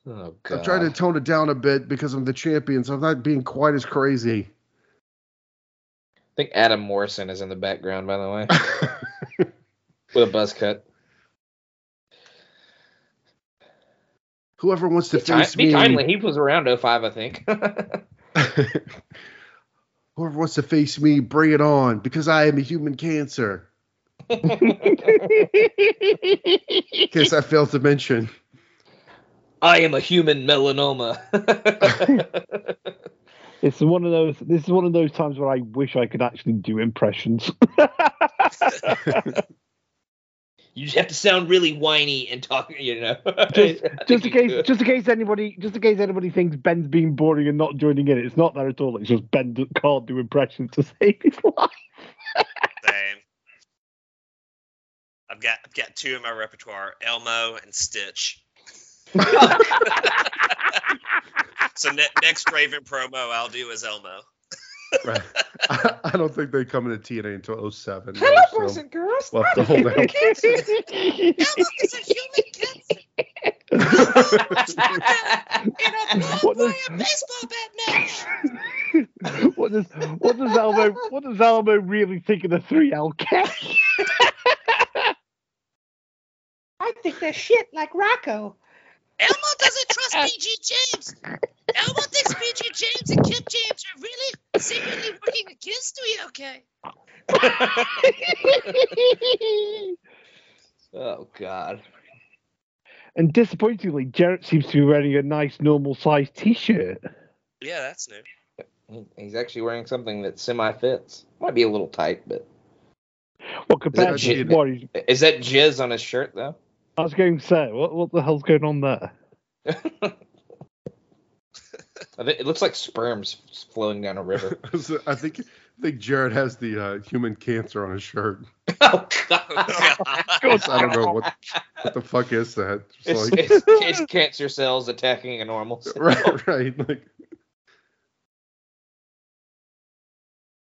Oh god. I'm trying to tone it down a bit because I'm the champion, so I'm not being quite as crazy. I think Adam Morrison is in the background, by the way, [laughs] with a buzz cut. Whoever wants to Be, face be me, timely. He was around 05, I think. [laughs] whoever wants to face me, bring it on because I am a human cancer. In case I failed to mention. I am a human melanoma. [laughs] It's one of those. This is one of those times where I wish I could actually do impressions. [laughs] you just have to sound really whiny and talk, you know. [laughs] just, just in case, could. just in case anybody, just in case anybody thinks Ben's being boring and not joining in, it's not that at all. It's just Ben can't do impressions to [laughs] save his life. Same. I've got I've got two in my repertoire: Elmo and Stitch. [laughs] So ne- next Raven promo I'll do is Elmo. Right. I, [laughs] I don't think they come into TNA until 07. Hello, so boys and girls. we'll have to hold out. Elmo is a human cancer in a What does- a baseball bat match. [laughs] what does what does Elmo what does Elmo really think of the three LK? [laughs] I think they're shit like Rocco. Elmo doesn't trust BG James. Elmo thinks BG James and Kip James are really secretly working against me. Okay. [laughs] Oh God. and disappointingly, Jarrett seems to be wearing a nice normal sized T-shirt. Yeah, that's new. He's actually wearing something that semi fits. Might be a little tight, but Well, compared Is to that- what he's, is that jizz on his shirt though? I was going to say, what what the hell's going on there? [laughs] I think- It looks like sperms flowing down a river. [laughs] I think I think Jarrett has the uh, human cancer on his shirt. [laughs] oh god! I don't know what what the fuck is that. Just It's, like, it's, it's cancer cells attacking a normal cell. right, right. Like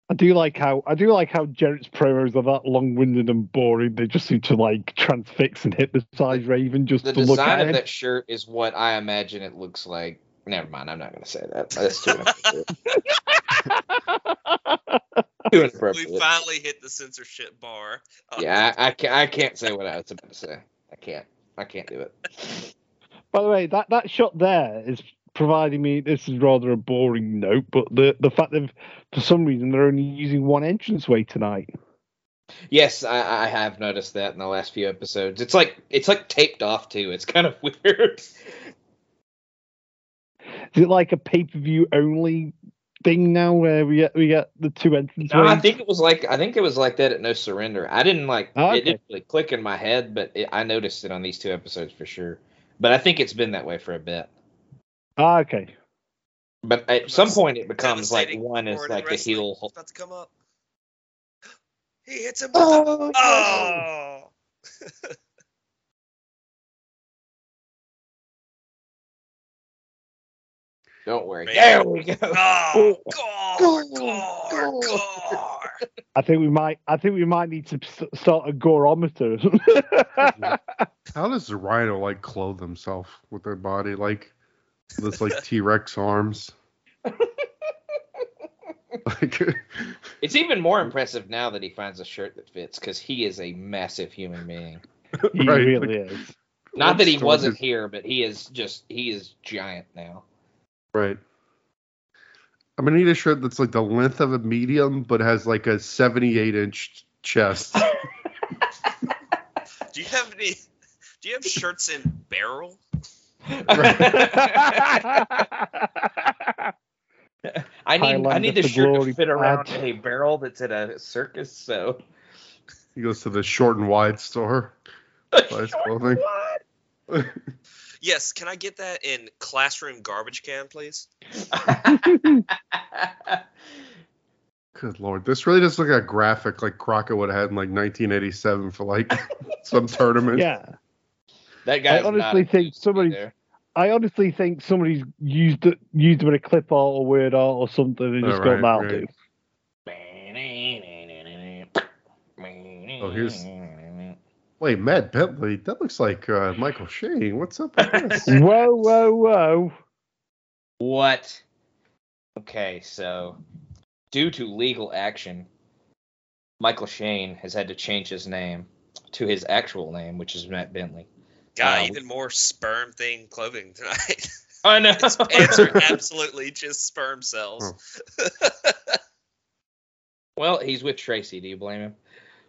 I do like how I do like how Jarrett's promos are that long-winded and boring. They just seem to like transfix and hypnotize Raven just The to look at The design at of him. that shirt is what I imagine it looks like. Never mind. I'm not going to say that. That's too inappropriate. [laughs] too we inappropriate. finally hit the censorship bar. Uh, Yeah, I, I can't. I can't say what I was about to say. I can't. I can't do it. By the way, that, that shot there is providing me this is rather a boring note, but the the fact that for some reason they're only using one entranceway tonight. Yes, I, I have noticed that in the last few episodes. It's like it's like taped off too. It's kind of [laughs] weird. Is it like a pay per view only thing now where we get we get the two entrances? No, I think it was like I think it was like that at No Surrender. I didn't like Oh, it didn't really click in my head, but it, I noticed it on these two episodes for sure. But I think it's been that way for a bit. Ah, okay. But at some point, it becomes like one is like the heel. About to come up. He hits him with the. Oh! [laughs] Don't worry. Man. There we go. Oh! Gore! Gore, Gore! gore. Gore! I think we might. I think we might need to s- start a goreometer. [laughs] how does the rhino like clothe himself with their body? Like this like T Rex arms. like [laughs] It's even more impressive now that he finds a shirt that fits because he is a massive human being. he Right, really like- is. Not that he wasn't is- here, but he is just he is giant now. Right. I'm gonna need a shirt that's like the length of a medium, but has like a 78 inch chest. [laughs] Do you have any? Do you have shirts in barrel? [laughs] I need I need of the the shirt to fit around pad. a barrel that's at a circus. So he goes to the short and wide store. Buys clothing. [laughs] Yes. Can I get that in classroom garbage can, please? [laughs] Good lord, this really does look like a graphic like Crockett would have had in like 1987 for like some tournament. yeah. That guy. I honestly think somebody's. there. I honestly think somebody's used it, used a bit of clip art or word art or something and just Oh, got right, that'll right. do. Oh, here's- Wait, Matt Bentley, that looks like uh, Michael Shane. What's up with this? [laughs] whoa, whoa, whoa! What? Okay, so due to legal action, Michael Shane has had to change his name to his actual name, which is Matt Bentley. Got Wow. even more sperm thing clothing tonight. [laughs] I know. His pants are absolutely just sperm cells. [laughs] well, he's with Tracy. Do you blame him?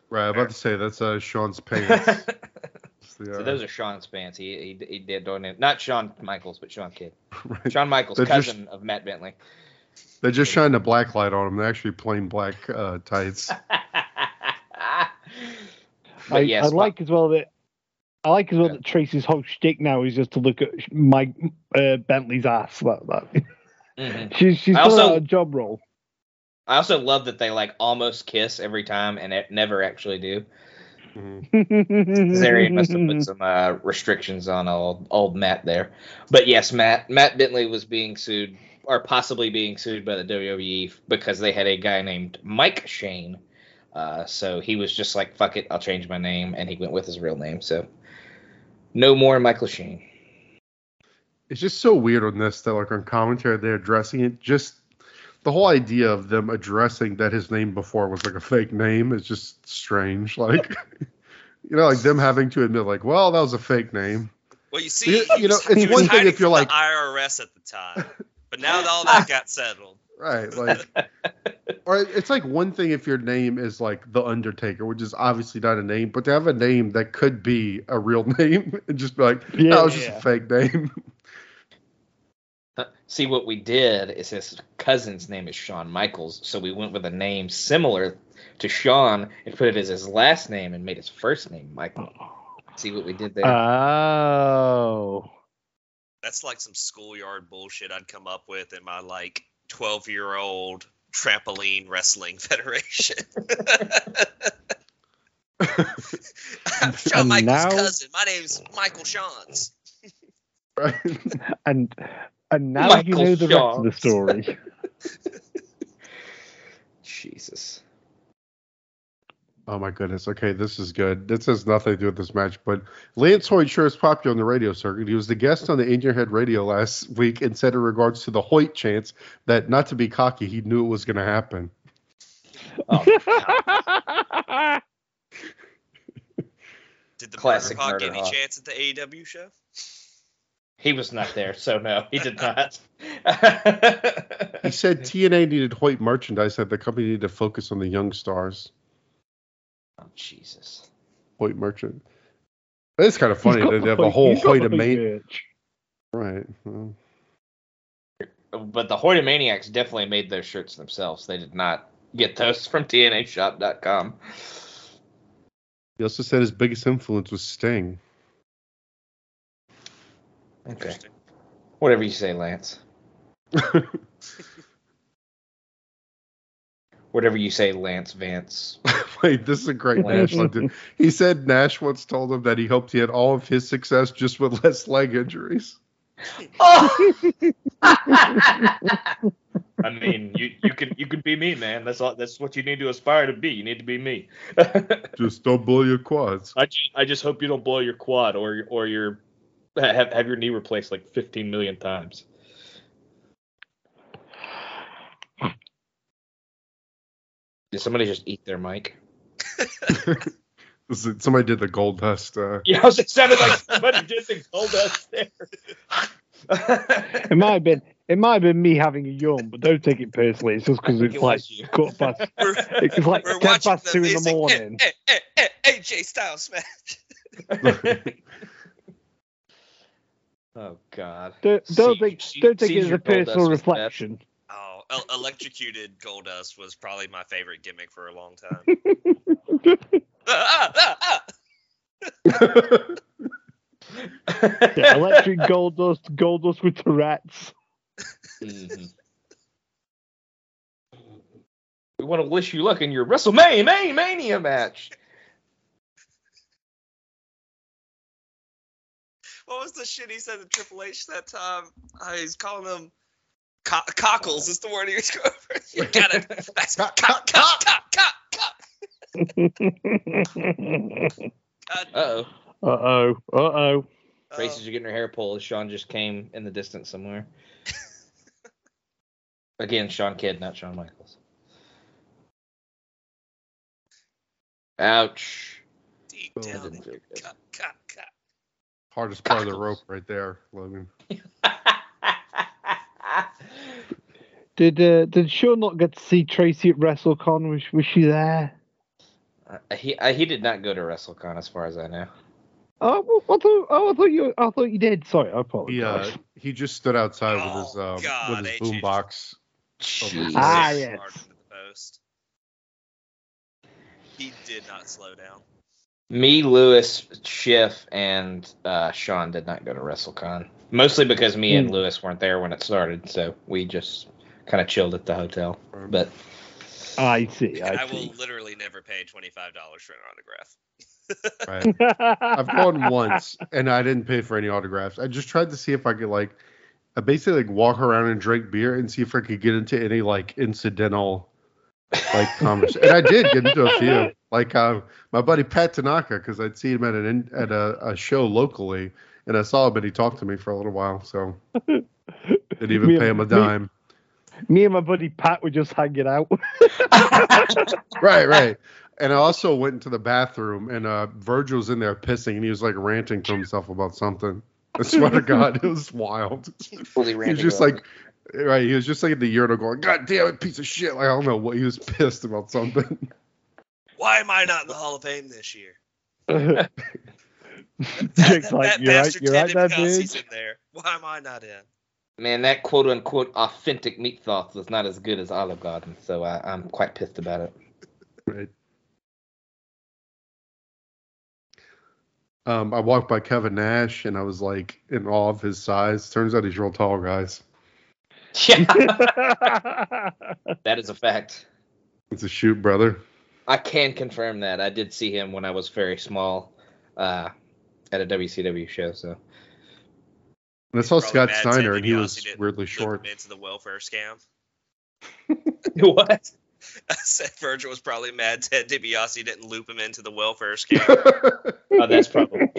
right, I'm about to say that's uh, Sean's pants. [laughs] so the, uh, those are Sean's pants. He he, he did donate. Not Shawn Michaels, but Sean Kidd. right. Shawn Michaels, They're just- cousin of Matt Bentley. They just shined a black light on them. They're actually plain black uh, tights. but I, yes, I like as well that I like as well Yeah. that Tracy's whole shtick now is just to look at Mike uh, Bentley's ass. That, that. Mhm. [laughs] she's she's also- a job role. I also love that they like almost kiss every time and it never actually do. [laughs] Mhm. Zarian must have put some uh, restrictions on old old Matt there. But yes, Matt Matt Bentley was being sued or possibly being sued by the WWE because they had a guy named Mike Shane. Uh, so he was just like, "Fuck it, I'll change my name," and he went with his real name. So no more Michael Shane. It's just so weird on this that like on commentary they're addressing it. Just the whole idea of them addressing that his name before was like a fake name is just strange. [laughs] Like you know, like them having to admit like, well, that was a fake name. Well, you see, You- you know, it's one thing if you're like- IRS at the time, but now that all [laughs] that got settled. Right. [laughs] Like or it's like one thing if your name is like the Undertaker, which is obviously not a name, but to have a name that could be a real [laughs] name and just be like, oh, Yeah, that was just a fake name. Uh, see, what we did is his cousin's name is Shawn Michaels, so we went with a name similar to Shawn and put it as his last name and made his first name Michael. See what we did there? Oh. That's like some schoolyard bullshit I'd come up with in my like 12 year old trampoline wrestling [laughs] federation. I'm [laughs] [laughs] Shawn Michaels' now- cousin. My name's Michael Shawns. And and now Michael you know the rest of the story. Jesus. Oh my goodness. Okay, this is good. This has nothing to do with this match, but Lance Hoyt sure is popular on the radio circuit. He was the guest on the In Your Head radio last [laughs] week and said in regards to the Hoyt chance that not to be cocky, he knew it was going to happen. Oh, [laughs] Did the Classic Murder Hawk get any Hawk. chance at the AEW show? he was not there, so no, he did [laughs] not. He said TNA needed Hoyt merchandise, that the company needed to focus on the young stars. Oh, Jesus. Hoyt merchant. It's kind of funny that they have a whole he's Hoyt Hoyt main. Right. well, But the Hoytomaniacs definitely made those shirts themselves. They did not get those from TNAshop.com. He also said his biggest influence was Sting. Okay. Whatever you say, Lance. [laughs] Whatever you say, Lance Vance. [laughs] Wait, this is a great Lance. Nash one. He said Nash once told him that he hoped he had all of his success just with [laughs] less leg injuries. Oh! [laughs] I mean, you, you can you can be me, man. That's all. That's what you need to aspire to be. You need to be me. Just don't blow your quads. I just, I just hope you don't blow your quad or or your have have your knee replaced like 15 million times. Did somebody just eat their mic? [laughs] Somebody did the Goldust. Uh, [laughs] Yeah, it sounded like somebody did the Goldust there. [laughs] It might have been it might have been me having a yawn, but don't take it personally. It's just because it's it like was you. quarter past it's like we're ten past two in the morning. Eh, eh, eh, a- A- A- A- AJ Styles match. oh God. Don't, don't See- think see- don't take sees it as a gold personal dust is reflection. El- electrocuted Goldust was probably my favorite gimmick for a long time. Ah, ah, ah, ah. Yeah, electric gold dust, Goldust with Tourette's. Mhm. we want to wish you luck in your WrestleMania Mania, Mania match. What was the shit he said to Triple H that time? Uh, he's calling them co- cockles. Is the word he was going for? You [laughs] got it. That's cock, cock, cock, cock, cock. uh [laughs] God, Uh-oh. oh, uh oh. Tracy's getting her hair pulled. Sean just came in the distance somewhere. [laughs] Again, Sean Kidd, not Shawn Michaels. Ouch. deep Oh, That down in didn't feel your good. cock, cock, cock. hardest part of the rope right there, Logan. Did uh, did Sean not get to see Tracy at WrestleCon? Was was she there? Uh, he uh, he did not go to WrestleCon, as far as I know. Oh, well, I thought oh, I thought you I thought you did. Sorry, I He uh, apologize. he just stood outside with Oh, his um, God, with his AJ boombox. Jeez. Ah, yes. the post. He did not slow down. Me, Lewis, Schiff, and uh, Sean did not go to WrestleCon. Mostly because me and Hmm. Lewis weren't there when it started, so we just kind of chilled at the hotel. But I see. And I, I will literally never pay twenty five dollars for an autograph. Right. [laughs] I've gone once and I didn't pay for any autographs. I just tried to see if I could like, I basically like walk around and drink beer and see if I could get into any like incidental like [laughs] conversation. and I did get into a few. Like uh, my buddy Pat Tanaka, because I'd seen him at an in, at a, a show locally, and I saw him and he talked to me for a little while. So [laughs] didn't even Me- pay him a me- dime. Me and my buddy Pat were just hanging out. [laughs] right, right. And I also went into the bathroom, and uh, Virgil was in there pissing, and he was like ranting to himself about something. I swear to God, it was wild. fully He was just about like, Right, he was just like at the urinal going, God damn it, piece of shit. Like I don't know what he was [laughs] pissed about something. Why am I not in the Hall of Fame this year? [laughs] Jake's like, you're right, bastard you're right Ted there, DiBiase's in there. Why am I not in? Man, that quote unquote authentic meat sauce was not as good as Olive Garden, so I, I'm quite pissed about it. Right. Um, I walked by Kevin Nash and I was like in awe of his size. Turns out he's real tall, guys. Yeah, [laughs] that is a fact. It's a shoot, brother. I can confirm that. I did see him when I was very small uh, at a WCW show. So And I saw Scott Steiner and he was weirdly short. into the welfare scam. [laughs] [laughs] what? I said Virgil was probably mad Ted DiBiase didn't loop him into the welfare [laughs] scam. Oh, that's probably.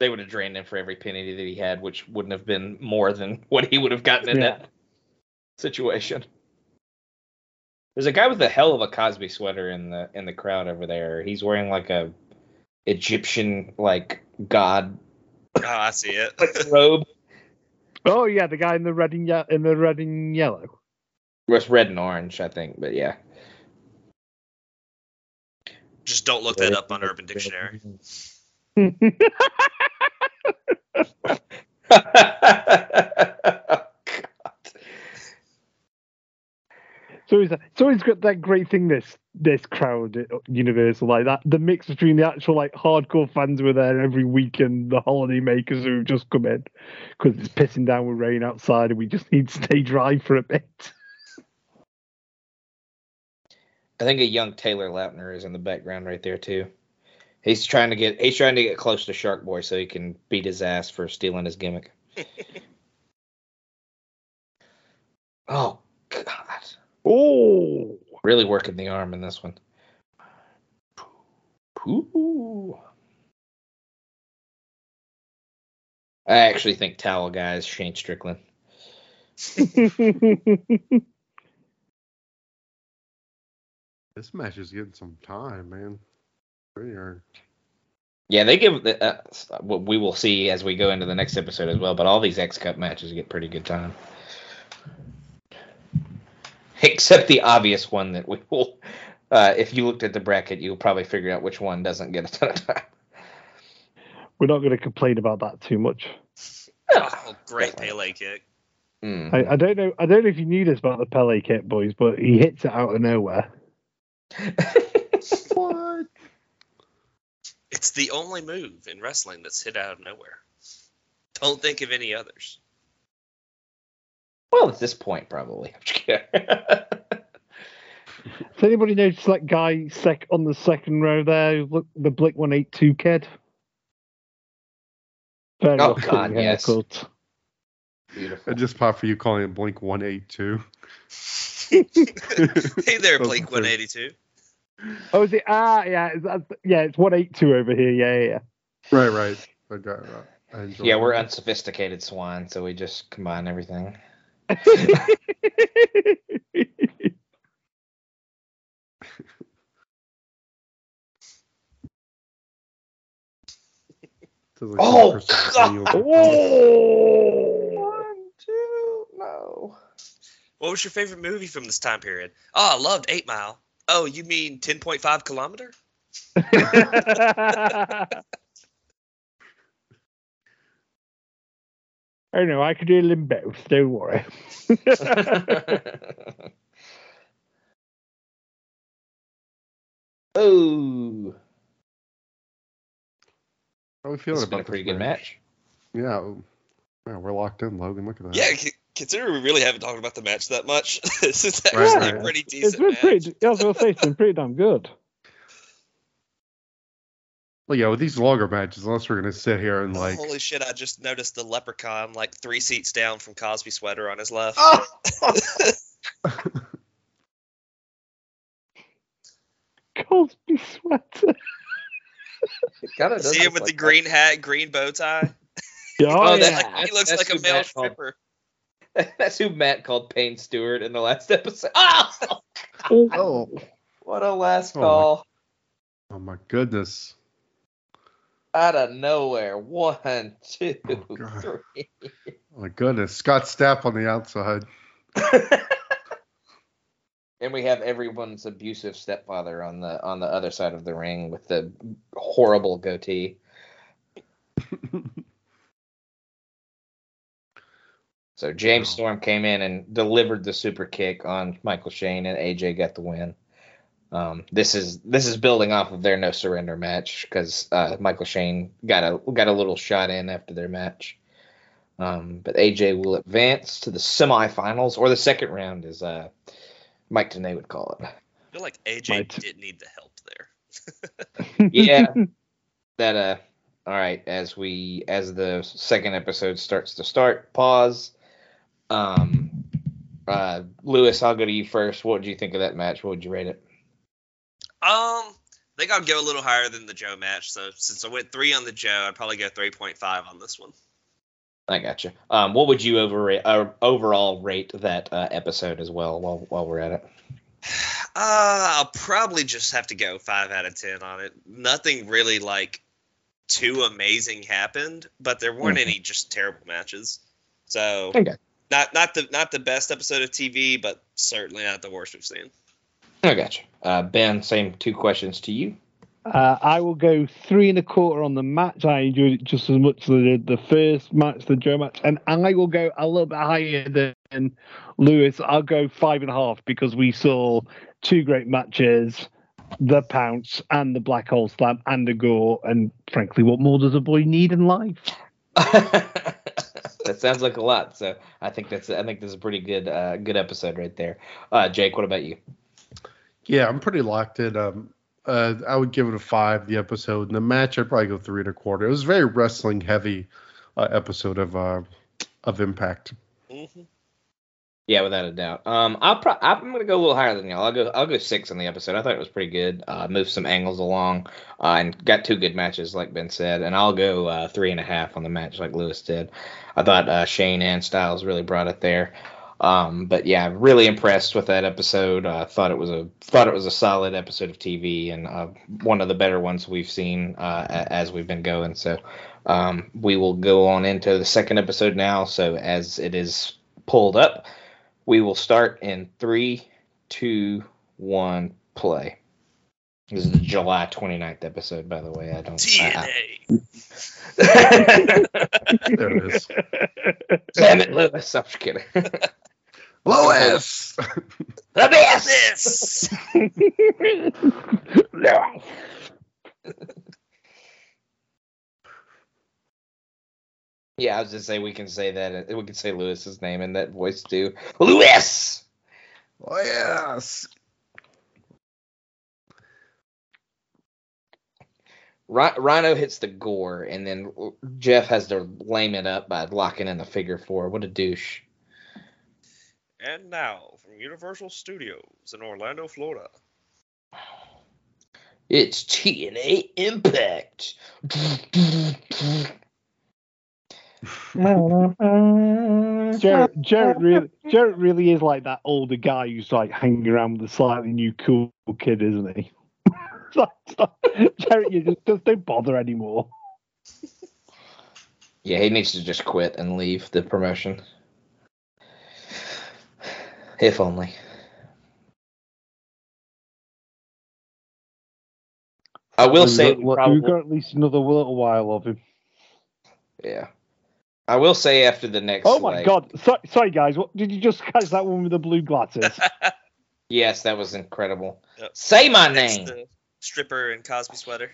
they would have drained him for every penny that he had, which wouldn't have been more than what he would have gotten in Yeah. that situation. There's a guy with a hell of a Cosby sweater in the in the crowd over there. He's wearing like a Egyptian like god oh, I see it. [laughs] Like robe. oh yeah, the guy in the red and ye- in the red and yellow. It's red and orange, I think, but yeah. Just don't look that up on Urban Dictionary. [laughs] [laughs] God. So it's, it's always got that great thing. This this crowd at Universal like that. The mix between the actual like hardcore fans who are there every week and the holiday makers who just come in because it's pissing down with rain outside and we just need to stay dry for a bit. I think a young Taylor Lautner is in the background right there too. He's trying to get he's trying to get close to Shark Boy so he can beat his ass for stealing his gimmick. [laughs] oh God. Oh, Really working the arm in this one. Ooh. I actually think towel guy is Shane Strickland. [laughs] This match is getting some time, man. They are. Yeah, they give the, uh, what we will see as we go into the next episode as well. But all these X Cup matches get pretty good time, [laughs] except the obvious one that we will. Uh, if you looked at the bracket, you'll probably figure out which one doesn't get a ton of time. we're not going to complain about that too much. Oh, great Pele kick. Mm. I, I don't know. I don't know if you knew this about the Pele kit, boys, but he hits it out of nowhere. [laughs] What? It's the only move in wrestling that's hit out of nowhere. Don't think of any others. Well, at this point, probably. [laughs] I'm just kidding. Does anybody notice that guy sec on the second row there? Look, the Blink One Eight Two kid. Very Oh, off-putting God, yes. haircut. Beautiful. It just popped for you calling it Blink 182. [laughs] hey there, Blink 182. Oh, is it? Ah, yeah, it's- that's, yeah. It's One Eight Two over here. Yeah, yeah. Right, right. I got it. I Yeah, it. we're unsophisticated swine, so we just combine everything. Yeah. Sounds like Oh, God. oh. One, two, no. What was your favorite movie from this time period? Oh, I loved Eight Mile. Oh, you mean 10.5 kilometer? [laughs] I no, I could do them both. Don't worry. [laughs] oh, How are we this feeling has been about a pretty this good match. Yeah, oh, yeah, we're locked in, Logan. Look at that. Yeah, considering we really haven't talked about the match that much, [laughs] this is actually Right, a right. pretty It's decent been match. pretty. I was gonna say it's been pretty damn good. Well, yeah, with these longer matches, unless we're gonna sit here and like, Holy shit! I just noticed the leprechaun like three seats down from Cosby sweater on his left. Oh, [laughs] Cosby sweater. kind of See him with the green hat, green bow tie. Oh, Oh, yeah. that- he looks that's like a who male Matt called- stripper. [laughs] That's who Matt called Payne Stewart in the last episode. Ah! Oh, oh, what a last Oh, my- call. oh my goodness. Out of nowhere. One, two, Oh, three. Oh my goodness, Scott Stapp on the outside. [laughs] and we have everyone's abusive stepfather on the on the other side of the ring with the horrible goatee. [laughs] So James Wow. Storm came in and delivered the super kick on Michael Shane, and AJ got the win. Um, this is this is building off of their no surrender match because uh, Michael Shane got a got a little shot in after their match. Um, but AJ will advance to the semifinals or the second round, as uh, Mike Tenay would call it. I feel like AJ Right. did need the help there. [laughs] Yeah. that uh all right as we as the second episode starts to start pause um uh lewis i'll go to you first what did you think of that match what would you rate it Um, I think I'll go a little higher than the Joe match. So since I went three on the Joe, I'd probably go 3.5 on this one. i got you um what would you overrate uh, overall rate that uh, episode as well while while we're at it [sighs] Uh, I'll probably just have to go five out of ten on it. Nothing really like too amazing happened, but there weren't Mhm. any just terrible matches. So Okay. not not the not the best episode of TV, but certainly not the worst we've seen. i got you uh ben same two questions to you Uh, I will go three and a quarter on the match. I enjoyed it just as much as the, the first match, the Joe match, and I will go a little bit higher than Lewis. I'll go five and a half because we saw two great matches, the Pounce and the Black Hole Slam and the Gore. And frankly, what more does a boy need in life? [laughs] that sounds like a lot so i think that's i think this is a pretty good uh good episode right there uh jake what about you Yeah, I'm pretty locked in. Um, uh, I would give it a five. The episode and the match, I'd probably go three and a quarter. It was a very wrestling heavy uh, episode of uh, of Impact. hmm Yeah, without a doubt. Um, I'll pro- I'm gonna go a little higher than y'all. I'll go I'll go six on the episode. I thought it was pretty good. Uh, moved some angles along, uh, and got two good matches, like Ben said. And I'll go uh, three and a half on the match, like Lewis did. I thought uh, Shane and Styles really brought it there. Um, but yeah, really impressed with that episode. Uh, thought it was a thought it was a solid episode of TV and uh, one of the better ones we've seen uh, a- as we've been going. So um, we will go on into the second episode now. So as it is pulled up. We will start in three, two, one, play. This is the July 29th episode, by the way. I don't. I- I- There it is. [laughs] Damn it, Lewis. I'm just kidding. [laughs] Lois. [laughs] Abyss. [laughs] yeah, I was just say we can say that. Uh, we can say Lewis's name in that voice too. Lewis. oh yes. Rhino hits the gore, and then Jeff has to lame it up by locking in the figure four. What a douche. And now from Universal Studios in Orlando, Florida. It's TNA Impact. Jarrett, Jarrett really, Jarrett really is like that older guy who's like hanging around with a slightly new cool kid, isn't he? It's [laughs] like- it's like, Jarrett, you just, just don't bother anymore. Yeah, he needs to just quit and leave the promotion. If only. I will We've say, got, what- probably- we've got at least another little while of him. yeah. I will say after the next. Oh my like- god! So, sorry, guys. What did you just catch that one with the blue glasses? [laughs] Yes, that was incredible. Yep. Say my That's name. the stripper and Cosby sweater.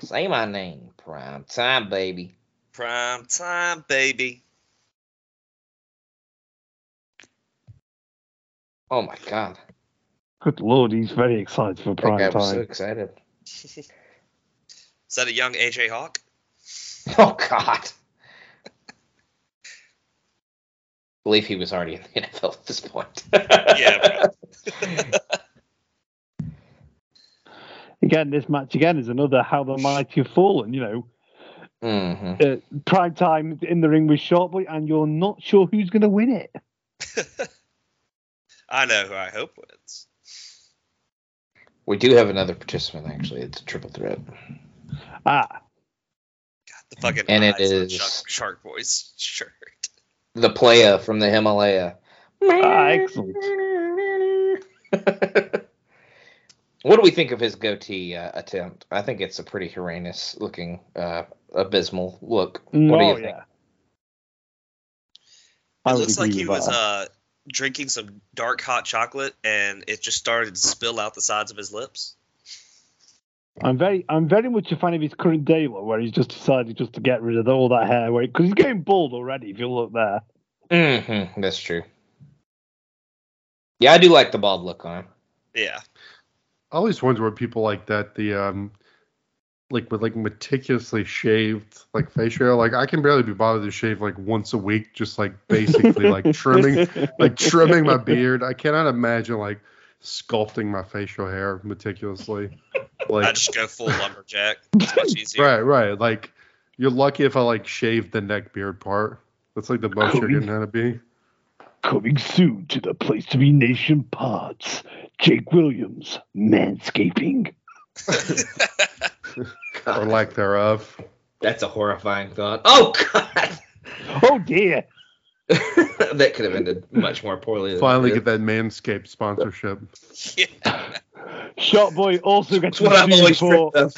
Say my name. Prime time, baby. Prime time, baby. Oh my god. Good lord, he's very excited for That prime guy was so time. excited. [laughs] Is that a young AJ Hawk? [laughs] Oh god. believe he was already in the NFL at this point. [laughs] Yeah, Again, this match again is another how the mighty have fallen. You know, hmm uh, prime time in the ring with Shark Boy, and you're not sure who's going to win it. I know who I hope wins. We do have another participant actually. It's a triple threat. Ah, Got The fucking And it eyes on is- Shark, Shark Boy's shirt. And it eyes on is- Shark, Shark Boy's shirt. The playa from the Himalaya. ah excellent. [laughs] what do we think of his goatee uh, attempt? I think it's a pretty horrendous looking, uh, abysmal look. What do oh you think? yeah. It looks like he was uh drinking some dark hot chocolate and it just started to spill out the sides of his lips. I'm very, I'm very much a fan of his current day look, where he's just decided just to get rid of all that hair, because he's getting bald already. If you look there, hmm that's true. Yeah, I do like the bald look on him. Yeah. I always wonder what people like that the um like with like meticulously shaved like facial hair. Like I can barely be bothered to shave like once a week, just like [laughs] basically like trimming like trimming my [laughs] beard. I cannot imagine like sculpting my facial hair meticulously. like I just go full [laughs] lumberjack. It's much easier. right, right. Like you're lucky if I like shave the neck beard part. That's like the most you're getting out of me. Coming soon to the place to be nation pods. Jake Williams, manscaping. [laughs] Or lack thereof. That's a horrifying thought. Oh God, Oh dear. [laughs] that could have ended much more poorly. than Finally get that Manscaped sponsorship. [laughs] yeah. Shark Boy also gets what I've sued always for. dreamt of.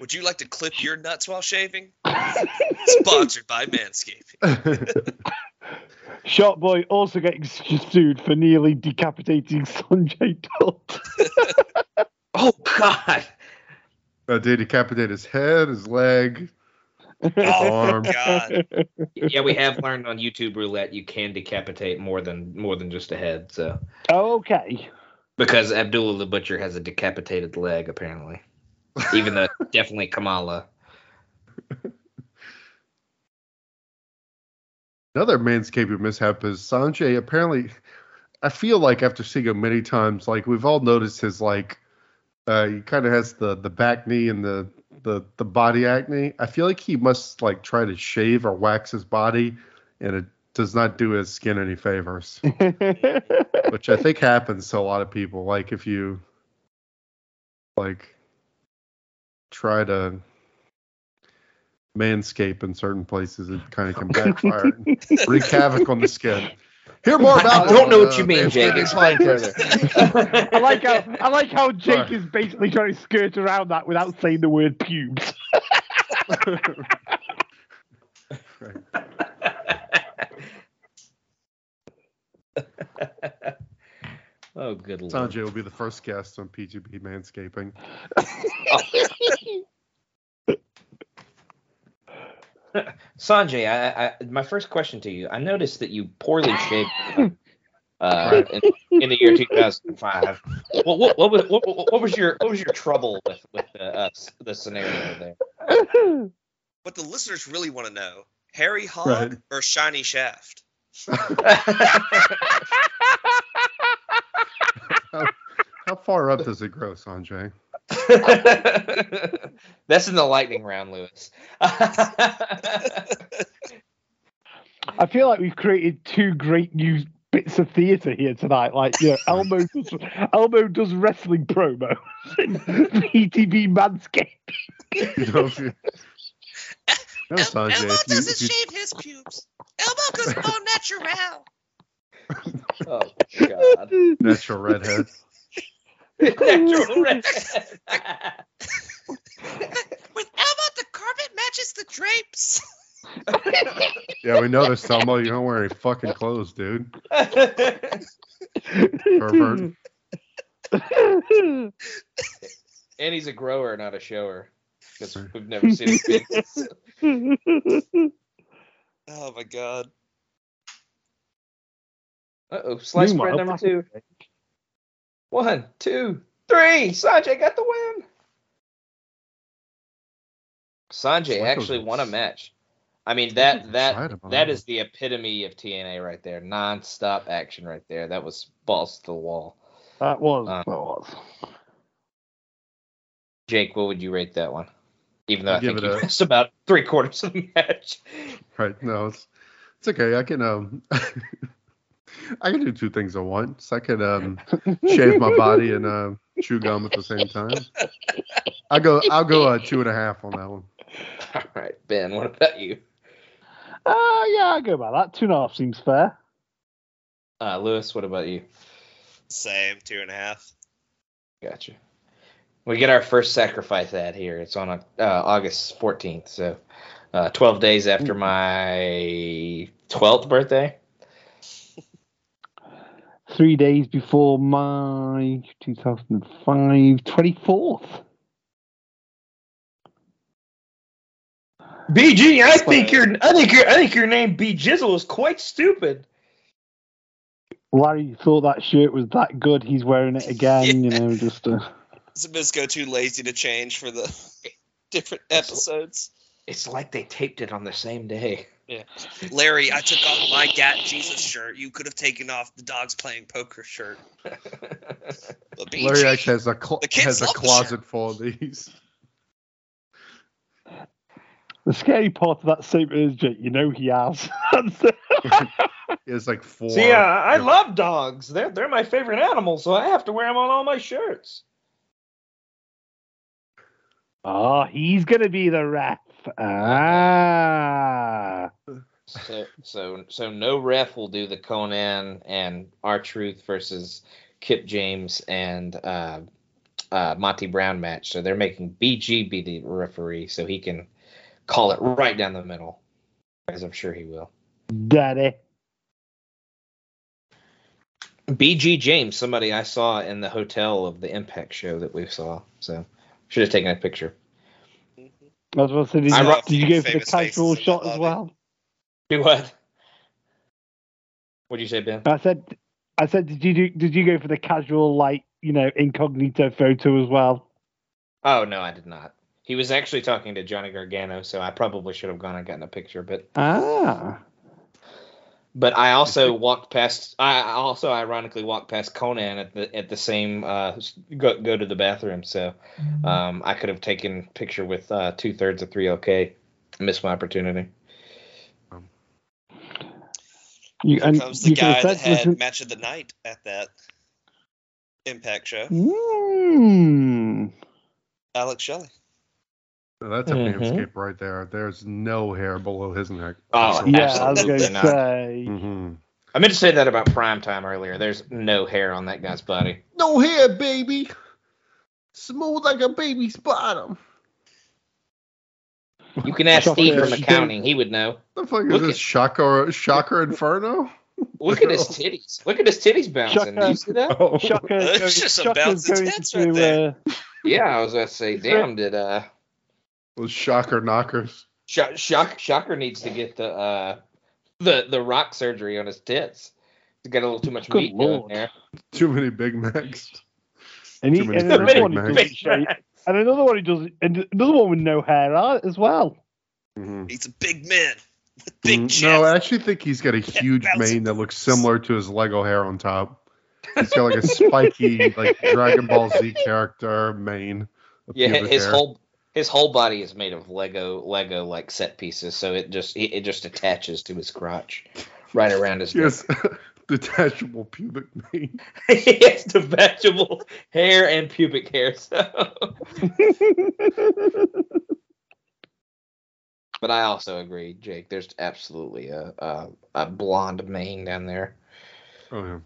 Would you like to clip your nuts while shaving? Sponsored by Manscaping. Shark Boy also getting sued for nearly decapitating Sanjay Dutt. Oh God. Uh, did decapitate his head, his leg. [laughs] Oh Arm. god. Yeah, we have learned on YouTube roulette you can decapitate more than more than just a head. So okay. because Abdullah the Butcher has a decapitated leg apparently, even though [laughs] definitely Kamala. Another manscaping mishap is Sanjay. Apparently, I feel like after seeing him many times, like we've all noticed his like, uh, he kind of has the the back knee and the the the body acne. I feel like he must like try to shave or wax his body, and it does not do his skin any favors, [laughs] which I think happens to a lot of people. Like if you like try to manscape in certain places, it kind of can backfire, [laughs] wreak havoc on the skin. Hear more about I don't know it on, what you mean, Jake. Manscaping Explain further. I like how [laughs] I like how Jake Right. is basically trying to skirt around that without saying the word pubes. [laughs] [laughs] oh, good lord. Sanjay will be the first guest on PTB Manscaping. Oh. [laughs] Sanjay, I, I, my first question to you. I noticed that you poorly shaved uh, in, in the year 2005. What, what, what, was, what, what was your what was your trouble with with the, uh, the scenario there? What the listeners really want to know: Harry hog Right. or shiny shaft? [laughs] How far up does it grow, Sanjay? [laughs] That's in the lightning round, Lewis. [laughs] I feel like we've created two great new bits of theatre here tonight. Like, you know, [laughs] Elmo does Elmo does wrestling promos and VTV Manscaped. You know, if you, no, El- Sanjay, Elmo you, doesn't you, shave his pubes. Elmo goes all natural. oh God. natural redhead. Natural [laughs] red. With Elmo, the carpet matches the drapes. [laughs] Yeah, we know noticed, Elmo. You don't wear any fucking clothes, dude. Pervert. and he's a grower, not a shower, because we've never seen him. Oh my god. Uh oh, slice Meanwhile, spread number two. One, two, three. Sanjay got the win. Sanjay Like actually won a match. I mean that that about that it. is the epitome of TNA right there. Non-stop action right there. That was balls to the wall. That was that was. Jake, Jake, what would you rate that one? Even though I'll I think it you a- missed about three quarters of the match. [laughs] Right? No, it's it's okay. I can um, [laughs] I can do two things at once. I could um, [laughs] shave my body and uh, chew gum at the same time. I'll go. I'll go uh, two and a half on that one. All right, Ben. What about you? Uh, yeah, I'll go by that. Two and a half seems fair. Uh, Lewis, what about you? Same, two and a half. Gotcha. We get our first sacrifice ad here. It's on uh, August 14th, so uh, 12 days after my 12th birthday. Three days before my 2005 24th. BG, I think your I think your I think your name B Jizzle is quite stupid. Larry thought that shirt was that good. He's wearing it again. You know, just uh, [laughs] Zabisco too lazy to change for the [laughs] different episodes. It's like they taped it on the same day. Larry, I took off my Gat Jesus shirt. You could have taken off the dogs playing poker shirt. [laughs] BG, Larry actually has a cl- The kids has a love the closet full of these. the scary part of that statement is, Jake, you know he has. it's like four. See, uh, I love dogs. They're they're my favorite animal, so I have to wear them on all my shirts. oh, he's gonna be the ref. Ah. So, so, so no ref will do the Konnan and R Truth versus Kip James and uh, uh, Monty Brown match. So they're making BG be the referee, so he can call it right down the middle, as I'm sure he will. Daddy. BG James, somebody I saw in the hotel of the Impact show that we saw. So should have taken a picture. I was about to say, did, you, rock did you go for the casual shot as lobby. well? Do what? What'd you say, Ben? I said, I said, did you do, did you go for the casual like you know incognito photo as well? Oh no, I did not. He was actually talking to Johnny Gargano, so I probably should have gone and gotten a picture. But Ah. but I also walked past. I I also ironically walked past Konnan at the at the same uh go go to the bathroom. So um I could have taken picture with uh two thirds of 3LK. Missed my opportunity. You, Here and comes the you guy that had listen- match of the night at that Impact show, Mm. Alex Shelley. That's a Mhm. manscape right there. There's no hair below his neck. Oh, Yeah, I was going to not. say. hmm I meant to say that about Prime Time earlier. There's no hair on that guy's body. No hair, baby. Smooth like a baby's bottom. You can ask Shocker. Steve from accounting; he would know. The fuck is Look this at- Shocker Shocker Inferno? [laughs] Look at his [laughs] titties. Look at his titties bouncing. Do you see that? Oh. Shocker, It's going- just a bouncing tits right there. uh, Yeah, I was gonna say, damn, did uh, Those shocker knockers. Sh- Shock Shocker needs to get the uh, the the rock surgery on his tits. He's got a little too much Good meat going lord. there. Too many Big Macs. and, he, Too many and Big another one Macs. Who doesn't shave, and another one who does, and another one with no hair as well. Mhm. He's a big man with big Mm, chest. No, I actually think he's got a huge bouncing mane that looks similar to his Lego hair on top. He's got like a [laughs] spiky, like Dragon Ball Z character mane. Yeah, his hair. whole his whole body is made of Lego Lego like set pieces, so it just it, it just attaches to his crotch, right around his. He has [laughs] [laughs] detachable pubic mane. he has the vegetable hair and pubic hair. So. [laughs] But I also agree, Jake. There's absolutely a a, a blonde mane down there. Oh yeah.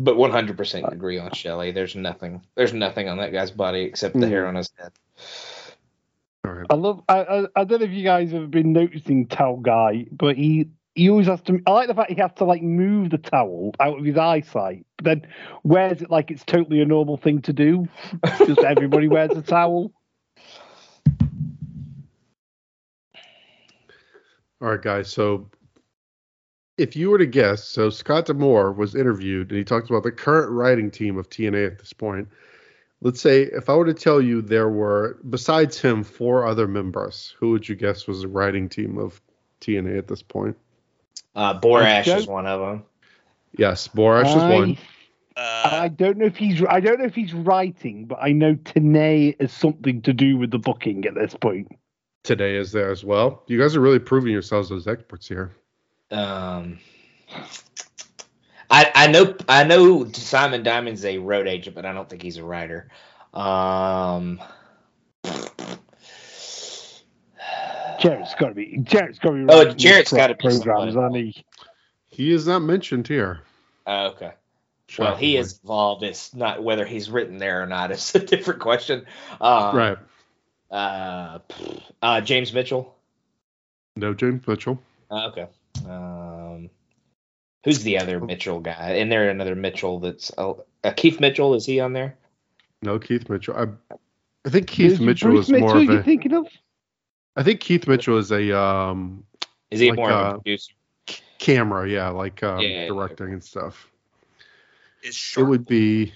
But 100% agree on Shelley. There's nothing. There's nothing on that guy's body except the Hmm. hair on his head. I love. I, I I don't know if you guys have been noticing Towel Guy, but he he always has to. I like the fact he has to like move the towel out of his eyesight, but then wears it like it's totally a normal thing to do. [laughs] Just everybody wears a towel. All right, guys. So, if you were to guess, so Scott D'Amore was interviewed and he talked about the current writing team of TNA at this point. Let's say if I were to tell you there were, besides him, four other members, who would you guess was the writing team of TNA at this point? Uh, Borash is one of them. Yes, Borash is one. Uh, I don't know if he's. I don't know if he's writing, but I know Tenay is something to do with the booking at this point. Today is there as well. You guys are really proving yourselves as experts here. Um, I, I know I know Simon Diamond's a road agent, but I don't think he's a writer. Um, Jarrett's got to be. Jarrett's got to be. Oh, writing Jarrett's pro- gotta be programs, somebody. he? He is not mentioned here. oh, okay. Well, he is involved. It's not whether he's written there or not. [laughs] It's a different question. Um, right. Uh, uh, James Mitchell. No James Mitchell. Uh, okay. Um, who's the other Mitchell guy? And there another Mitchell that's uh, uh, Keith Mitchell. Is he on there? No Keith Mitchell. I, I think Keith Is Mitchell Bruce is more Mitchell of you're a. thinking of? I think Keith Mitchell is a um Is he Like, more of uh, a producer? camera, yeah, like um, Yeah, yeah, yeah. directing and stuff. Is It Shark would be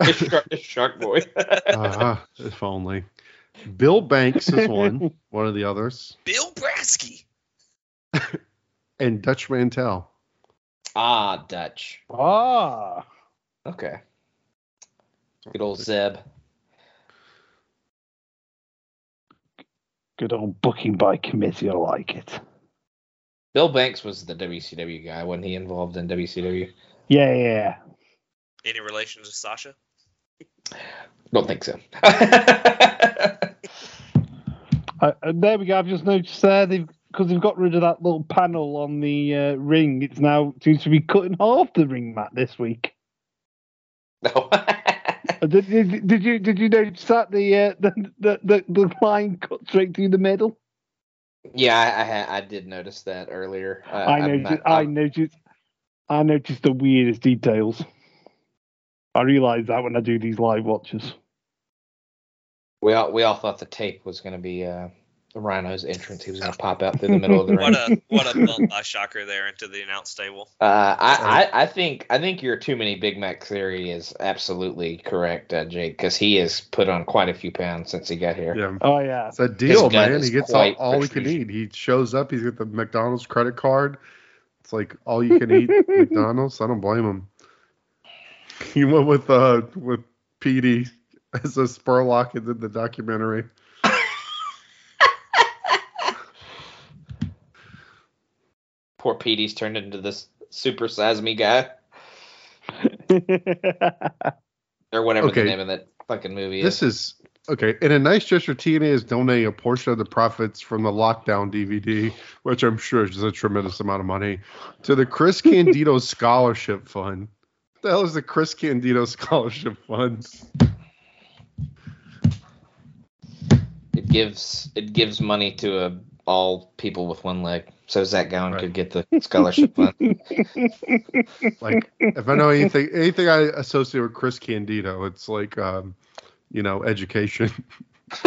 It's Shark, it's Shark Boy. ah, [laughs] if only. Bill Banks is one, [laughs] one of the others, Bill Brasky? [laughs] and Dutch Mantell. ah, Dutch. Ah, Okay. Good old Zeb. Good old booking by committee. I like it. Bill Banks was the WCW guy. Wasn't he involved in WCW? Yeah, yeah. Any relation to Sasha? Don't think so. [laughs] Uh, and there we go. I've just noticed there they've because they've got rid of that little panel on the uh, ring. It's now seems to be cutting in half the ring mat this week. No. [laughs] Did, did, did you did you notice that the, uh, the, the the the line cut straight through the middle? yeah, I, I I did notice that earlier. Uh, I I'm noticed. not- I noticed. I noticed the weirdest details. I realise that when I do these live watches. we all we all thought the tape was going to be uh, the Rhino's entrance. He was going to pop out through the middle of the ring. [laughs] What a what a [laughs] bump by Shocker there into the announce table. Uh, I, I, I think I think your too many Big Mac theory is absolutely correct, uh, Jake, because he has put on quite a few pounds since he got here. Yeah. Oh yeah. It's a deal, man. He gets all, all he can eat. He shows up. He's got the McDonald's credit card. It's like all you can eat [laughs] McDonald's. I don't blame him. He went with uh with Petey as a Spurlock in the, the documentary. Poor Petey's turned into this super size me guy, [laughs] or whatever Okay. the name of that fucking movie This is. is okay. And a nice gesture, TNA is donating a portion of the profits from the lockdown DVD, which I'm sure is a tremendous amount of money, to the Chris [laughs] Candido Scholarship Fund. What the hell is the Chris Candido Scholarship Fund? It gives it gives money to uh, all people with one leg, so Zach Gowen Right. could get the scholarship fund. [laughs] Like, if I know anything, anything I associate with Chris Candido, it's like, um, you know, education. [laughs]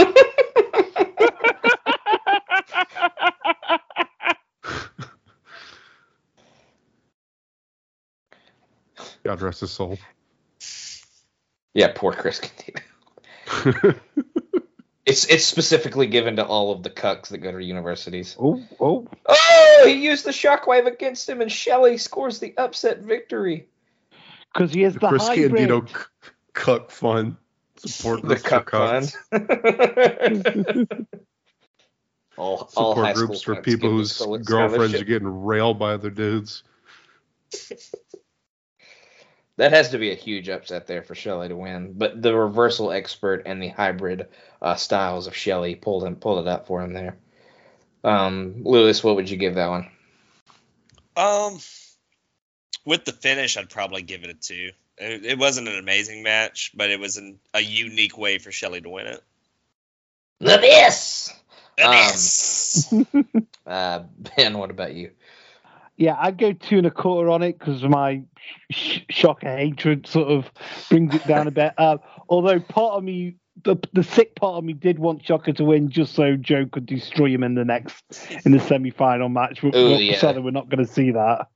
God rest his soul. Yeah, poor Chris Candido. [laughs] It's it's specifically given to all of the cucks that go to universities. oh, oh. Oh, he used the shockwave against him, and Shelley scores the upset victory. Because he has the the Chris hybrid. Candido c- Cuck Fund. Support The groups for cuck cucks. fund. [laughs] all all high Support groups for people whose girlfriends are getting railed by other dudes. That has to be a huge upset there for Shelley to win. But the reversal expert and the hybrid uh, styles of Shelley pulled him pulled it up for him there. Um, Lewis, what would you give that one? Um, with the finish, I'd probably give it a two. It, it wasn't an amazing match, but it was an, a unique way for Shelley to win it. The this. [laughs] Um, Yes. [laughs] Uh, Ben, what about you? Yeah, I'd go two and a quarter on it because my sh- shocker hatred sort of brings it down a bit. Uh, although part of me, the the sick part of me, did want Shocker to win just so Joe could destroy him in the next in the semi final match. But, Ooh, but yeah. sadly, we're not going to see that.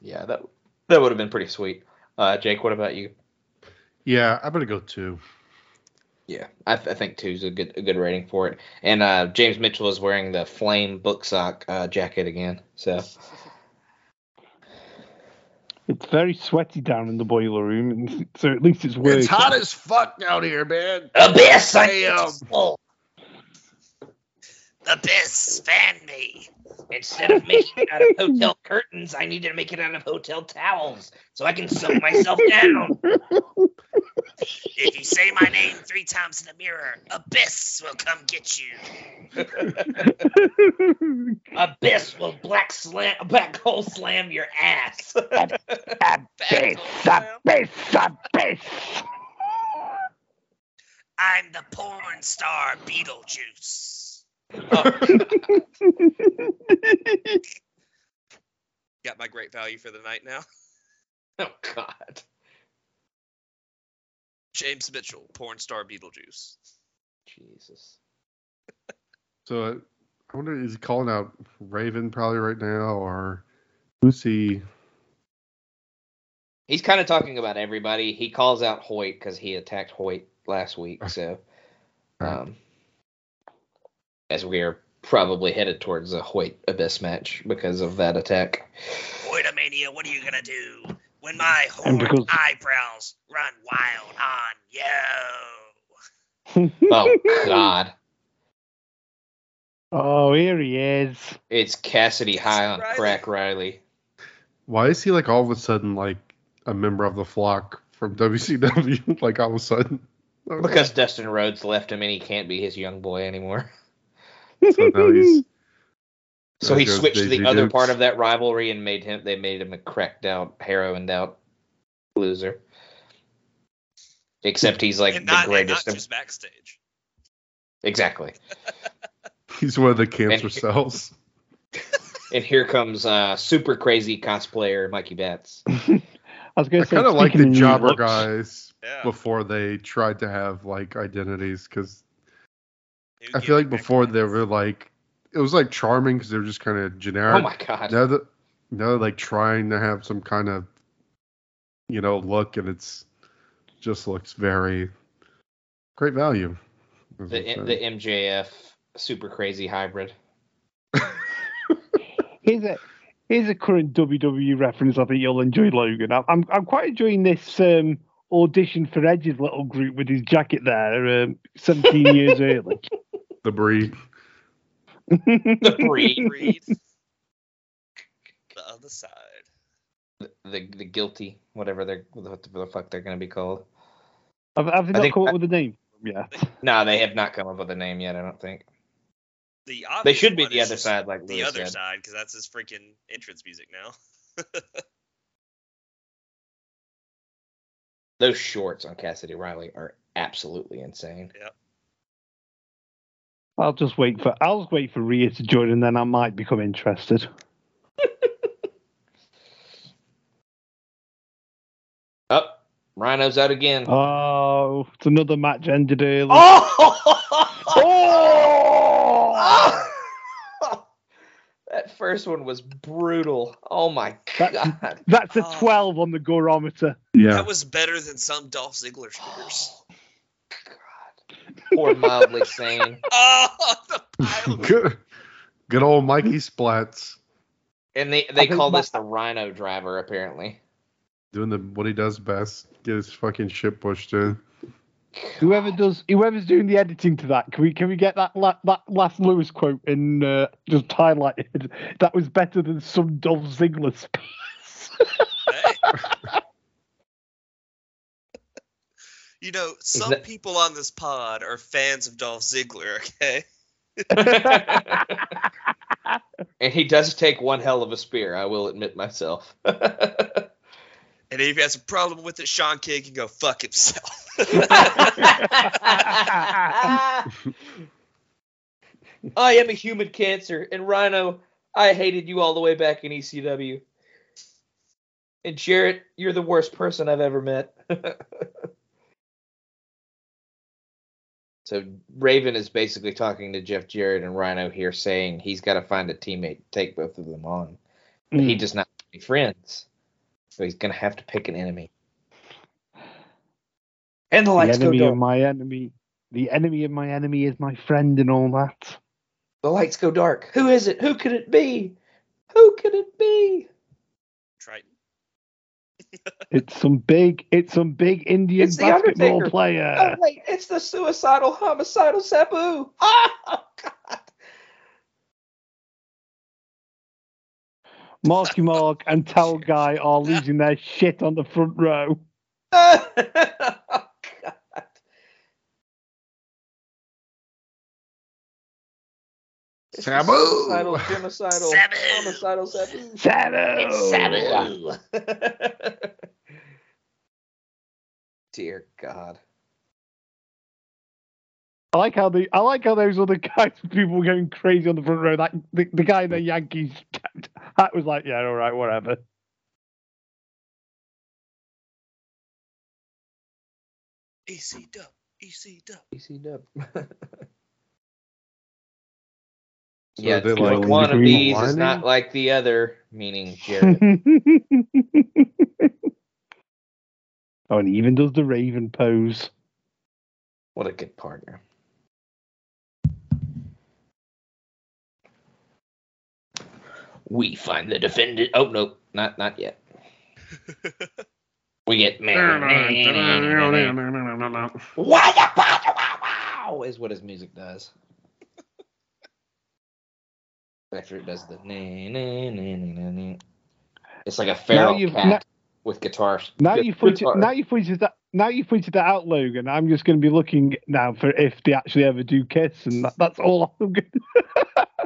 Yeah, that that would have been pretty sweet. Uh, Jake, what about you? Yeah, I'm gonna go two. Yeah, I, th- I think two's a good a good rating for it. And uh, James Mitchell is wearing the flame book sock uh, jacket again. So It's very sweaty down in the boiler room, [laughs] so at least it's working. It's hot as fuck out here, man. abyss. Damn. Oh, the piss fan me. Instead of making it out of hotel [laughs] curtains, I need to make it out of hotel towels so I can soak myself down. [laughs] If you say my name three times in the mirror, Abyss will come get you. [laughs] Abyss will black slam, black hole slam your ass. abyss, abyss, abyss. I'm the porn star Beetlejuice. Got my great value for the night now. oh God. James Mitchell, porn star Beetlejuice. Jesus. [laughs] So uh, I wonder, is he calling out Raven probably right now, or who's he? He's kind of talking about everybody. He calls out Hoyt because he attacked Hoyt last week. So, um, as we are probably headed towards a Hoyt Abyss match because of that attack. Hoytomania, what are you gonna do when my And horned because- eyebrows run wild on you? Oh [laughs] God. oh, here he is. It's Cassidy high on Riley. crack Riley. Why is he like all of a sudden like a member of the flock from WCW? [laughs] like all of a sudden. Because Dustin Rhodes left him and he can't be his young boy anymore. So now he's. [laughs] So he switched to the other Dukes. part of that rivalry and made him they made him a cracked out, heroined out loser. Except he's like and the not, and greatest not of just backstage. Exactly. [laughs] He's one of the cancer And- cells. [laughs] And here comes uh super crazy cosplayer Mikey Batts. [laughs] I was going to say, I kind of like the of jobber looks- guys Yeah. before they tried to have like identities because I feel like before they were like it was like charming because they were just kind of generic. Oh my god. now that now they're like trying to have some kind of you know look and it's just looks very great value. The what I'm the. MJF super crazy hybrid. [laughs] Here's a here's a current WWE reference. I think you'll enjoy, Logan. I'm I'm, I'm quite enjoying this um, audition for Edge's little group with his jacket there, um, 17 years [laughs] early. the breed. [laughs] The breed. Breed. the other side. the, the the guilty, whatever they're what the fuck they're gonna be called. Have, have they I not think come up with a name Yeah. No, they have not come up with a name yet. I don't think The they should be the other side, like The Lewis other said. side, because that's his freaking entrance music now. [laughs] Those shorts on Cassidy Riley are absolutely insane. I'll just wait for I'll just wait for Rhea to join, and then I might become interested. [laughs] Oh, Rhino's out again. Oh, it's another match ended early. Oh! [laughs] oh! [laughs] that first one was brutal. Oh my That- god. That's a Oh. 12 on the Gorometer. Yeah. That was better than some Dolph Ziggler spears. God. Poor mildly sane. [laughs] oh, good, good old Mikey Splats And they they think call my- this the Rhino driver apparently. doing the what he does best. Get his fucking shit pushed in. Whoever does, whoever's doing the editing to that, can we can we get that la, that last Lewis quote and uh, just highlighted? That was better than some Dolph Ziggler speech. [laughs] Hey. You know, some that- people on this pod are fans of Dolph Ziggler, okay? [laughs] and he does take one hell of a spear, I will admit myself. [laughs] And if he has a problem with it, Sean Kidd can go fuck himself. [laughs] I am a human cancer, and Rhino, I hated you all the way back in ECW. And Jarrett, you're the worst person I've ever met. So Raven is basically talking to Jeff Jarrett and Rhino here, saying he's got to find a teammate to take both of them on. But he hmm. does not have any friends, so he's gonna have to pick an enemy. And the the lights go enemy of dark. my enemy. The enemy of my enemy is my friend, and all that. The lights go dark. Who is it? Who could it be? Who could it be? It's some big, it's some big Indian It's the basketball Undertaker. Oh player. wait, it's the suicidal, homicidal Sabu. [laughs] Oh God! Marky [laughs] Mark and Towel Guy are losing their shit on the front row. [laughs] Sabu! Genocidal, genocidal, Sabu! homicidal Sabu. Sabu! Sabu. [laughs] Dear God. I like how the I like how those other guys, [laughs] people were going crazy on the front row. That the, the guy in the [laughs] Yankees hat was like, yeah, all right, whatever. EC dub, EC dub. PC dub. So yeah, they like like one of green these is not like the other, meaning Jarrett. oh, and even does the Raven pose. what a good partner. We find the defendant. Oh no, not not yet. We get man. Wow is what his music does. After it does the na na na na na. It's like a feral cat now- with guitars. Now you pointed, now you pointed that now you pointed that out, Logan. I'm just going to be looking now for if they actually ever do kiss, and that, that's all I'm going. to... [laughs]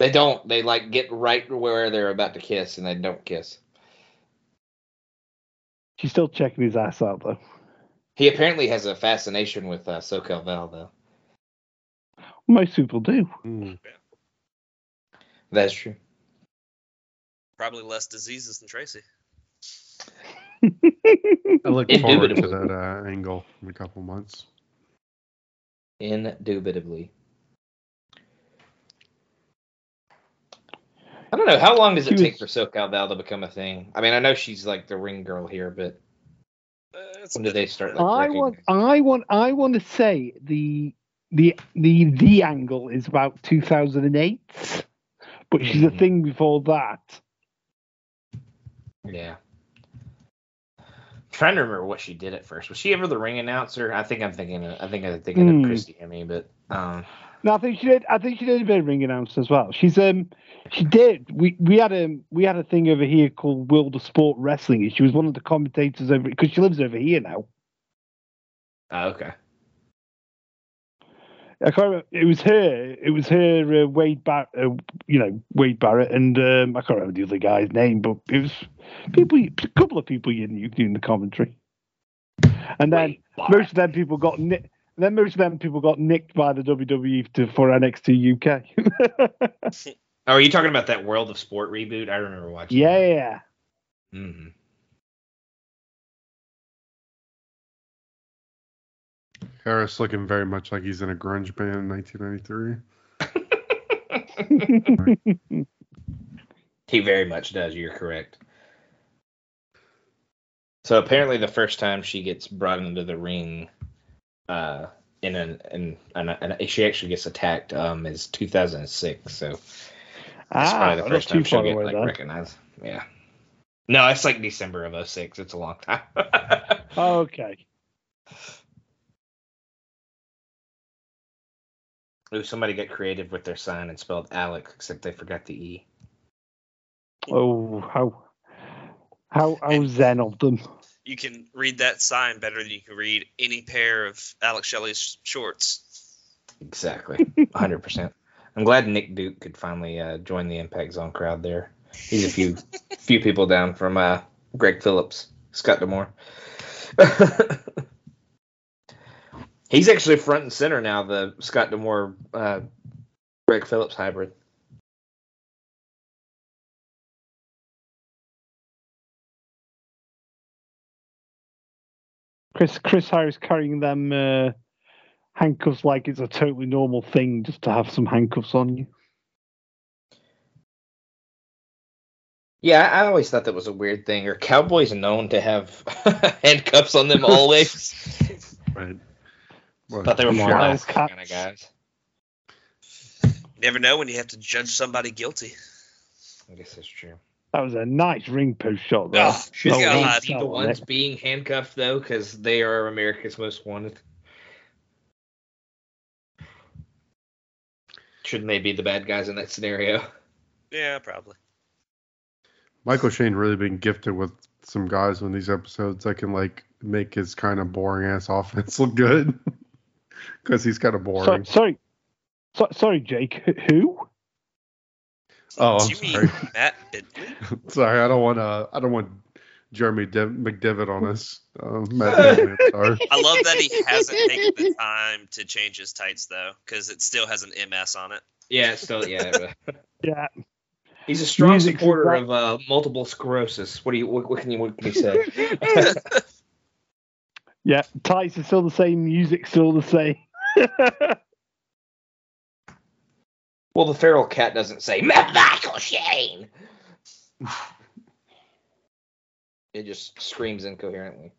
They don't. They like get right where they're about to kiss, and they don't kiss. She's still checking his ass out though. He apparently has a fascination with uh, SoCal Val, though. Most people do. Mm. That's true. Probably less diseases than Traci. I look forward to that uh, angle in a couple months. Indubitably. I don't know. How long does it She take for was- SoCal Val to become a thing? I mean, I know she's like the ring girl here, but Uh, when do they start? Like, I want, I want, I want to say the the the the angle is about 2008, but she's a Mhm. thing before that. Yeah. trying to remember what she did at first. Was she ever the ring announcer? I think I'm thinking. Of, I think I'm thinking Hmm. of Christy Hemme, but um, No, I think she did. I think she did a bit of ring announcer as well. She's um, she did. We we had a we had a thing over here called World of Sport Wrestling. and She was one of the commentators over because she lives over here now. oh, okay. I can't remember. It was her. It was her. Uh, Wade Barrett. Uh, you know Wade Barrett, and um, I can't remember the other guy's name, but it was people. A couple of people you knew doing the commentary. And then Wade Barrett. most of them people got nicked. Then most of them people got nicked by the WWE to, for NXT UK. [laughs] Oh, are you talking about that World of Sport reboot? I remember watching. yeah. hmm Harris looking very much like he's in a grunge band in 1993. [laughs] He very much does. You're correct. So apparently, the first time she gets brought into the ring, uh, in an in an, an, she actually gets attacked, um, is 2006. So that's ah, probably the first time she'll get like then. recognized. Yeah. No, it's like December of 06. It's a long time. [laughs] Okay. Ooh, somebody got creative with their sign and spelled Alec, except they forgot the E. Oh, how how how zen of them. You can read that sign better than you can read any pair of Alex Shelley's shorts. Exactly. 100%. I'm glad Nick Duke could finally uh, join the Impact Zone crowd there. He's a few [laughs] few people down from uh, Greg Phillips, Scott D'Amore. [laughs] He's actually front and center now, the Scott D'Amore uh, Greg Phillips hybrid. Chris Chris Harris carrying them uh, handcuffs like it's a totally normal thing just to have some handcuffs on you. Yeah, I I always thought that was a weird thing. Are cowboys known to have [laughs] handcuffs on them always? [laughs] Right. What, thought they were more Wild Alaska kind of guys. Never know when you have to judge somebody guilty. I guess that's true. That was a nice ring post shot there. Oh, Should Oh, they God. be the ones being handcuffed though, because they are America's most wanted? Shouldn't they be the bad guys in that scenario? Yeah, probably. Michael Shane really been gifted with some guys on these episodes that can like make his kind of boring ass [laughs] offense look good. Because he's kind of boring. sorry, so, sorry, Jake. Who? Oh, I'm sorry. Matt Bentley? [laughs] sorry, I don't want to. I don't want Jeremy Dev- McDevitt on us. Uh, Matt I'm sorry. [laughs] I love that he hasn't taken the time to change his tights though, because it still has an MS on it. Yeah, it's still yeah. [laughs] Yeah. He's a strong Music's supporter of uh, multiple sclerosis. What do you what, what can you what can you say? Yeah. Tights are still the same. Music's still the same. [laughs] well, the feral cat doesn't say Michael Shane. [laughs] it just screams incoherently.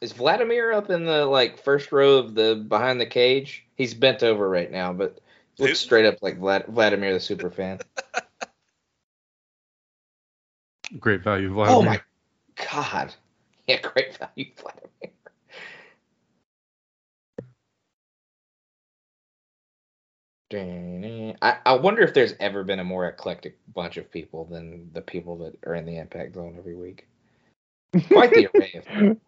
Is Vladimir up in the like first row of the behind the cage? He's bent over right now, but looks straight up like Vlad- Vladimir the super fan. [laughs] Great value, oh Vladimir. Oh my god. [laughs] Yeah, great value, Vladimir. I, I wonder if there's ever been a more eclectic bunch of people than the people that are in the impact zone every week. Quite the array [laughs]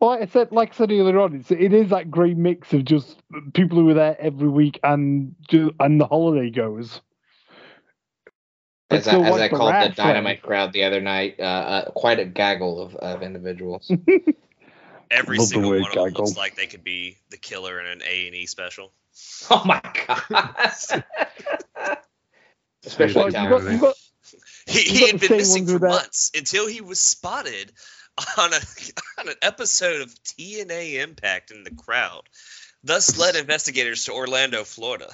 Well, I said, like I said earlier on, it's, it is that great mix of just people who are there every week and and the holiday goers. But as I, as I called the wrestling. dynamite crowd the other night, uh, uh, quite a gaggle of, of individuals. [laughs] Every Love single way one of them looks like they could be the killer in an A and E special. [laughs] oh my god! [laughs] Especially Well, you got, you got, He, he had been missing for that- months until he was spotted on a on an episode of TNA Impact in the crowd. Thus led investigators to Orlando, Florida.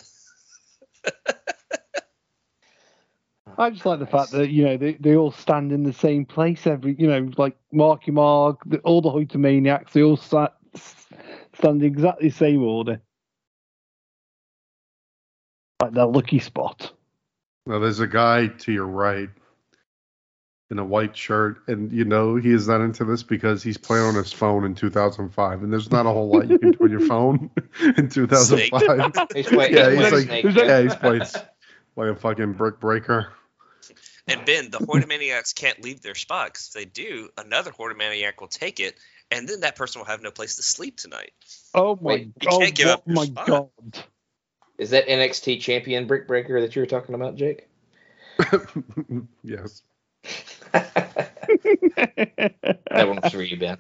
I just like the fact that you know they, they all stand in the same place every you know like Marky Mark, the, all the Hoytomaniacs, they all sat, stand in exactly the same order, like their lucky spot. Now there's a guy to your right in a white shirt, and you know he is not into this because he's playing on his phone in 2005, and there's not a whole lot you can do on your phone [laughs] in 2005. He's play- yeah, he's he's playing like, Snake, yeah, he's playing like a fucking brick breaker. And Ben, the [laughs] Hoytomaniacs can't leave their spot 'cause if they do, another Hoytomaniac will take it, and then that person will have no place to sleep tonight. Oh my Wait, you god! can't give up oh my spot. god! Is that NXT champion Brick Breaker that you were talking about, Jake? [laughs] yes. [laughs] That one was for you, Ben.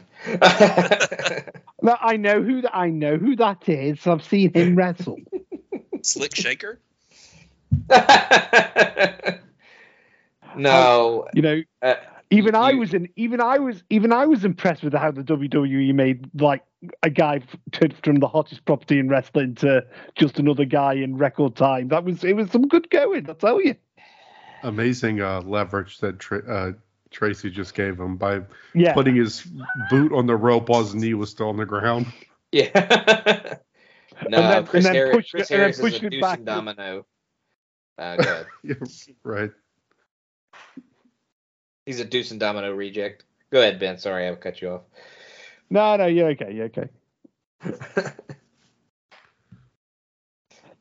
no, I know who that I know who that is. I've seen him wrestle. Slick Shaker? No. You know, Uh, even I was in. Even I was. Even I was impressed with how the WWE made like a guy f- turned from the hottest property in wrestling to just another guy in record time. That was it was some good going. I tell you. Amazing uh, leverage that Tra- uh, Traci just gave him by Yeah. putting his boot on the rope while his knee was still on the ground. [laughs] Yeah. no, And then- Chris, and then Harris, push- Chris and then Harris is a it back domino. Uh, go ahead. [laughs] Yeah, right. He's a deuce and domino reject. Go ahead, Ben. Sorry, I have cut you off. No, no, you're okay. You're okay. [laughs]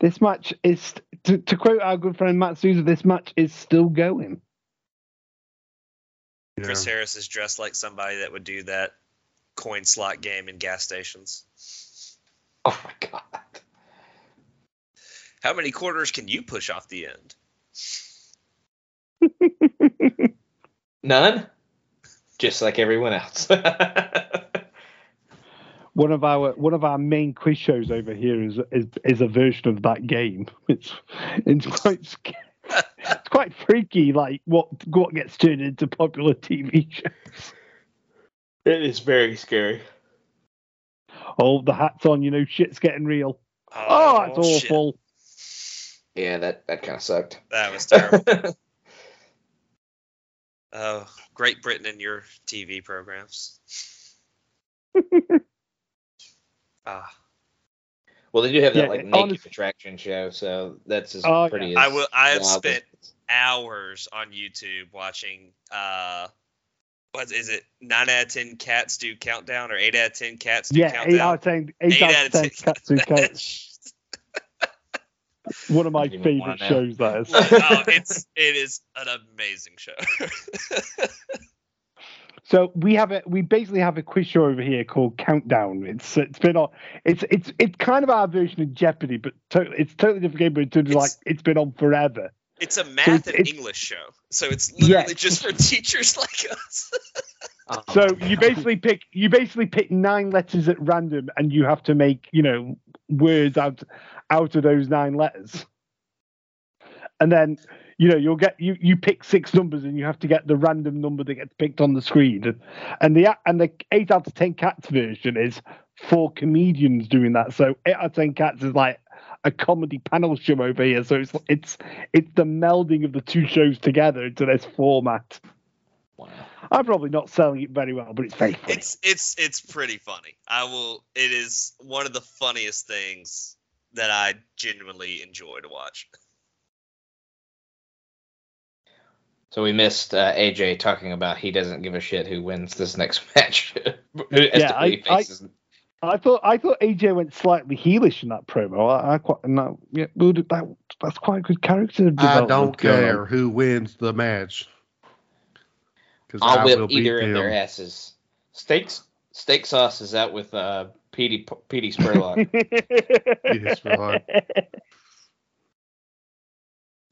This match is to, to quote our good friend Matt Souza. This match is still going. Yeah. Chris Harris is dressed like somebody that would do that coin slot game in gas stations. oh my god. How many quarters can you push off the end? [laughs] None. Just like everyone else. [laughs] one of our one of our main quiz shows over here is is, is a version of that game. It's it's quite sc- it's quite freaky, like what what gets turned into popular TV shows. it is very scary. Oh, the hats on, you know, shit's getting real. Oh, oh that's shit. awful. Yeah, that that kind of sucked. That was terrible. [laughs] Oh, Great Britain and your TV programs. [laughs] ah, well, they do have that Yeah, like naked honest- attraction show, so that's as Oh, pretty I as. will. I have wild as- spent hours on YouTube watching. Uh, what is it? Nine out of ten cats do countdown, or eight out of ten cats do Yeah, eight out of ten, eight, Eight out out of of ten 10. cats who count. One of my Didn't even wanna favorite shows. That is. oh, [laughs] it's it is an amazing show. [laughs] So we have a we basically have a quiz show over here called Countdown. It's it's been on. It's it's it's kind of our version of Jeopardy, but to, it's totally different game. But in terms like It's- it's been on forever. it's a math it's- and it's- English show, so it's literally Yes. just for teachers like us. [laughs] Oh, So you basically pick you basically pick nine letters at random, and you have to make you know words out out of those nine letters. And then you know you'll get you you pick six numbers, and you have to get the random number that gets picked on the screen. And the and the eight out of ten cats version is four comedians doing that. So eight out of ten cats is like a comedy panel show over here. So it's it's it's the melding of the two shows together into this format. wow. I'm probably not selling it very well, but it's very funny. It's it's it's pretty funny. I will. It is one of the funniest things that I genuinely enjoy to watch. So we missed uh, AJ talking about he doesn't give a shit who wins this next [laughs] match. Who- Yeah, I- he I- I thought I thought AJ went slightly heelish in that promo. I, I quite no, yeah, that that's quite good character I don't care who wins the match. Because I'll whip will beat either of their asses. Steak steak sauce is out with uh Petey Petey Spurlock. [laughs] Yes, right.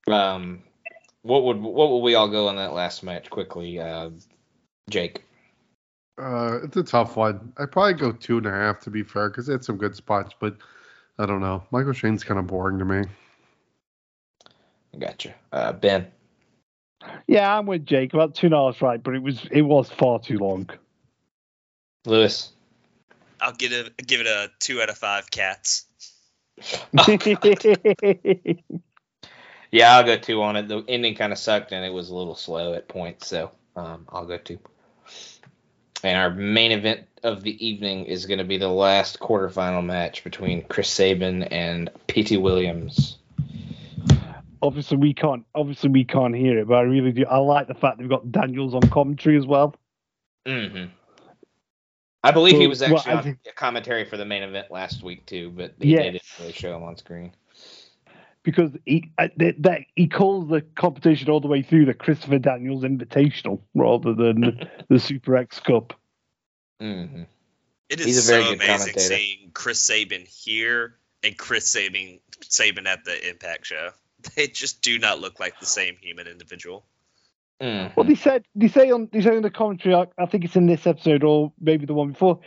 um, what would what would we all go on that last match quickly? Uh, Jake. Uh, it's a tough one. I'd probably go two and a half to be fair, because it had some good spots, but I don't know. Michael Shane's kind of boring to me. Gotcha. Uh, Ben. yeah, I'm with Jake. About two and a half, right? But it was it was far too long. Lewis. I'll get a give it a two out of five cats. [laughs] Yeah, I'll go two on it. The ending kind of sucked and it was a little slow at points, so um, I'll go two. And our main event of the evening is going to be the last quarterfinal match between Chris Sabin and Petey Williams. obviously, we can't. Obviously, we can't hear it, but I really do. I like the fact they've got Daniels on commentary as well. hmm I believe he was actually I on think- commentary for the main event last week too, but they, they Yes. didn't really show him on screen. because he uh, that, that he calls the competition all the way through the Christopher Daniels Invitational rather than the, [laughs] the Super X Cup. hmm It is He's a very so good amazing commentator. seeing Chris Sabin here and Chris Sabin Sabin at the Impact show. [laughs] They just do not look like the same human individual. Mm-hmm. Well, they said they say on they say on the commentary. I, I think it's in this episode or maybe the one before.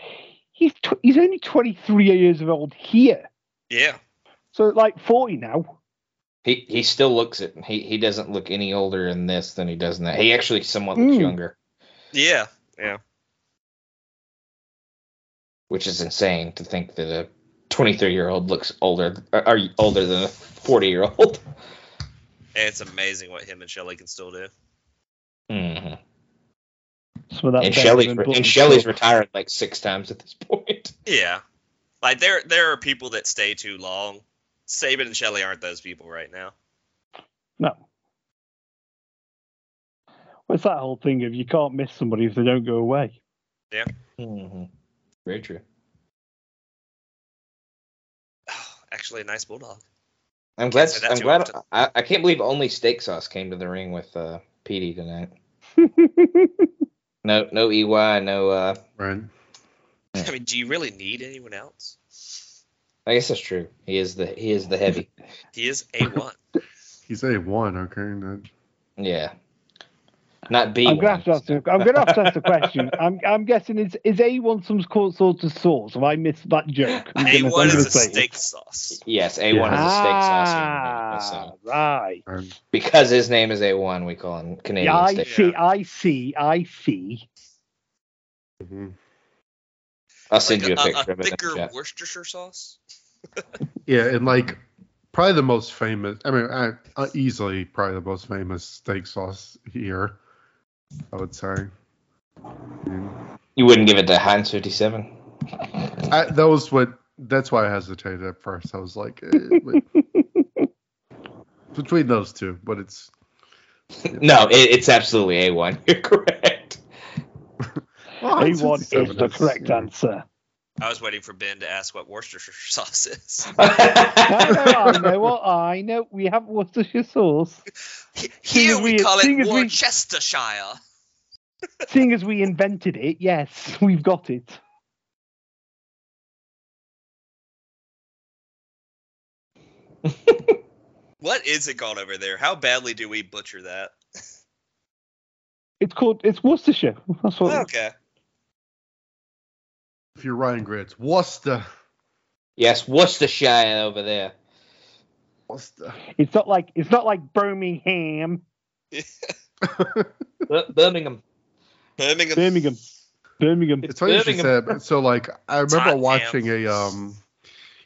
He's tw- he's only twenty three years of old here, Yeah. so like forty now. He he still looks it. He he doesn't look any older in this than he does in that. He actually somewhat looks Mm. younger, Yeah. Yeah. which is insane to think that a 23 year old looks older are or older than a 40 year old. And it's amazing what him and Shelley can still do. Hmm So that And better Shelley's re- and Shelley's retired like six times at this point. [laughs] Yeah. Like there there are people that stay too long. Sabin and Shelley aren't those people right now. no. What's that whole thing of you can't miss somebody if they don't go away? Yeah. hmm Very true. [sighs] Actually a nice bulldog. I'm glad. I'm glad. I, I can't believe only Steak Sauce came to the ring with uh, Petey tonight. [laughs] No, no EY, no. Uh, Right. Yeah. I mean, do you really need anyone else? I guess that's true. He is the he is the heavy. [laughs] He is a one. [laughs] He's a one, okay. Not- yeah. Not B. I'm gonna have to ask. The, I'm gonna have to ask the question. [laughs] I'm I'm guessing is is A one some sort sort of sauce? Have I missed that joke? A one is a steak sauce. Yes, A one is a steak Ah, sauce. So right. right. because his name is A one, we call him Canadian Yeah, I steak. see. I see. I see. Mhm. I'll send Like you a a, picture a of it. thicker chat. Worcestershire sauce. [laughs] Yeah, and like probably the most famous. I mean, I, uh, easily probably the most famous steak sauce here. I would say. And You wouldn't give it to Heinz 57? I, that was what. That's why I hesitated at first. I was like, eh, [laughs] between those two, but it's No, it, it's absolutely A1. [laughs] You're correct. well, a one is the correct yeah. answer. I was waiting for Ben to ask what Worcestershire [laughs] sauce is. [laughs] I know, I know what I know. We have Worcestershire sauce. Here we we- call it as we- Worcestershire. Seeing as we invented it, yes, [laughs] we've got it. What is it called over there? How badly do we butcher that? It's called it's Worcestershire. That's what. Okay. If you're Ryan Grits, Worcester. yes, Worcestershire over there. Worcester. It's not like it's not like Birmingham, [laughs] Birmingham. Birmingham. Birmingham, Birmingham. It's funny you should say Birmingham. that. but- So like I remember Tottenham. watching a um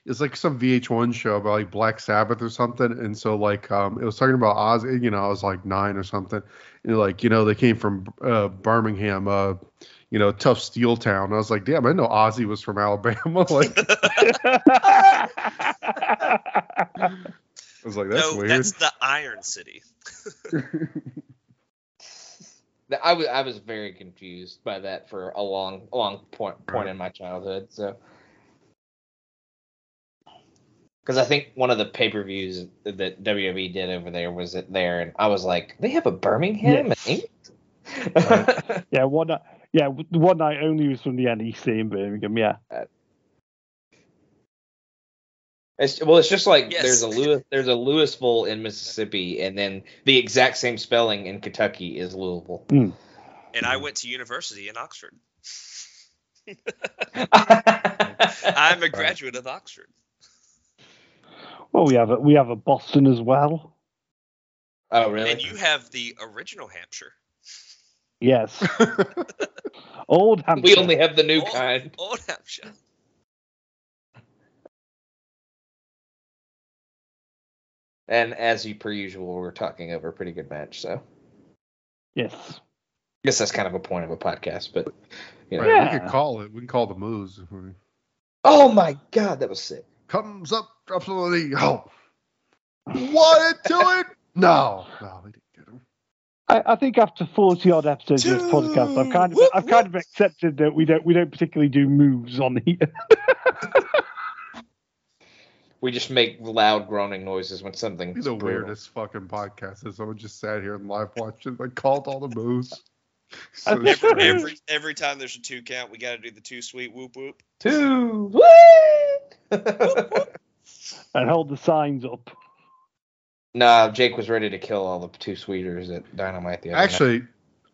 it's like some VH1 show about like Black Sabbath or something, and so like um it was talking about Oz. You know, I was like nine or something, and like you know they came from uh, Birmingham, uh, you know, tough steel town. I was like, damn, I know Ozzy was from Alabama. [laughs] like [laughs] I was like, that's no, weird. that's the Iron City. [laughs] I was I was very confused by that for a long long point point in my childhood. So, because I think one of the pay per views that WWE did over there was it there, and I was like, they have a Birmingham. Yes. in England? yeah, one night. Yeah, the one night only was from the NEC in Birmingham. Yeah. It's, well, it's just like Yes. there's a Lewis, there's a Louisville in Mississippi, and then the exact same spelling in Kentucky is Louisville. And Hmm. I went to university in Oxford. I'm [laughs] I'm a graduate of Oxford. Well, we have a, we have a Boston as well. Oh, really? And you have the original Hampshire. Yes. [laughs] Old Hampshire. we only have the new Old- kind. Old Hampshire. And as you per usual, we're talking over a pretty good match. So Yes. I Yes. guess that's kind of a point of a podcast. But you know. Right, Yeah. We could call it. We can call the moves. Oh my god, that was sick. Comes up, drops on the knee. Oh, wanted to [laughs] it. No, no, we didn't get him. I, I think after forty odd episodes of this podcast, I've kind of Whoop, I've kind of accepted that we don't we don't particularly do moves on here. [laughs] We just make loud groaning noises when something. Be the weirdest fucking podcast. Is someone just sat here and live watched it, like called all the moves. [laughs] So Every- Every, every every time there's a two count, we got to do the two sweet whoop whoop. Two. whoop. [laughs] and hold the signs up. Nah, Jake was ready to kill all the two sweeters at Dynamite the other night. Actually,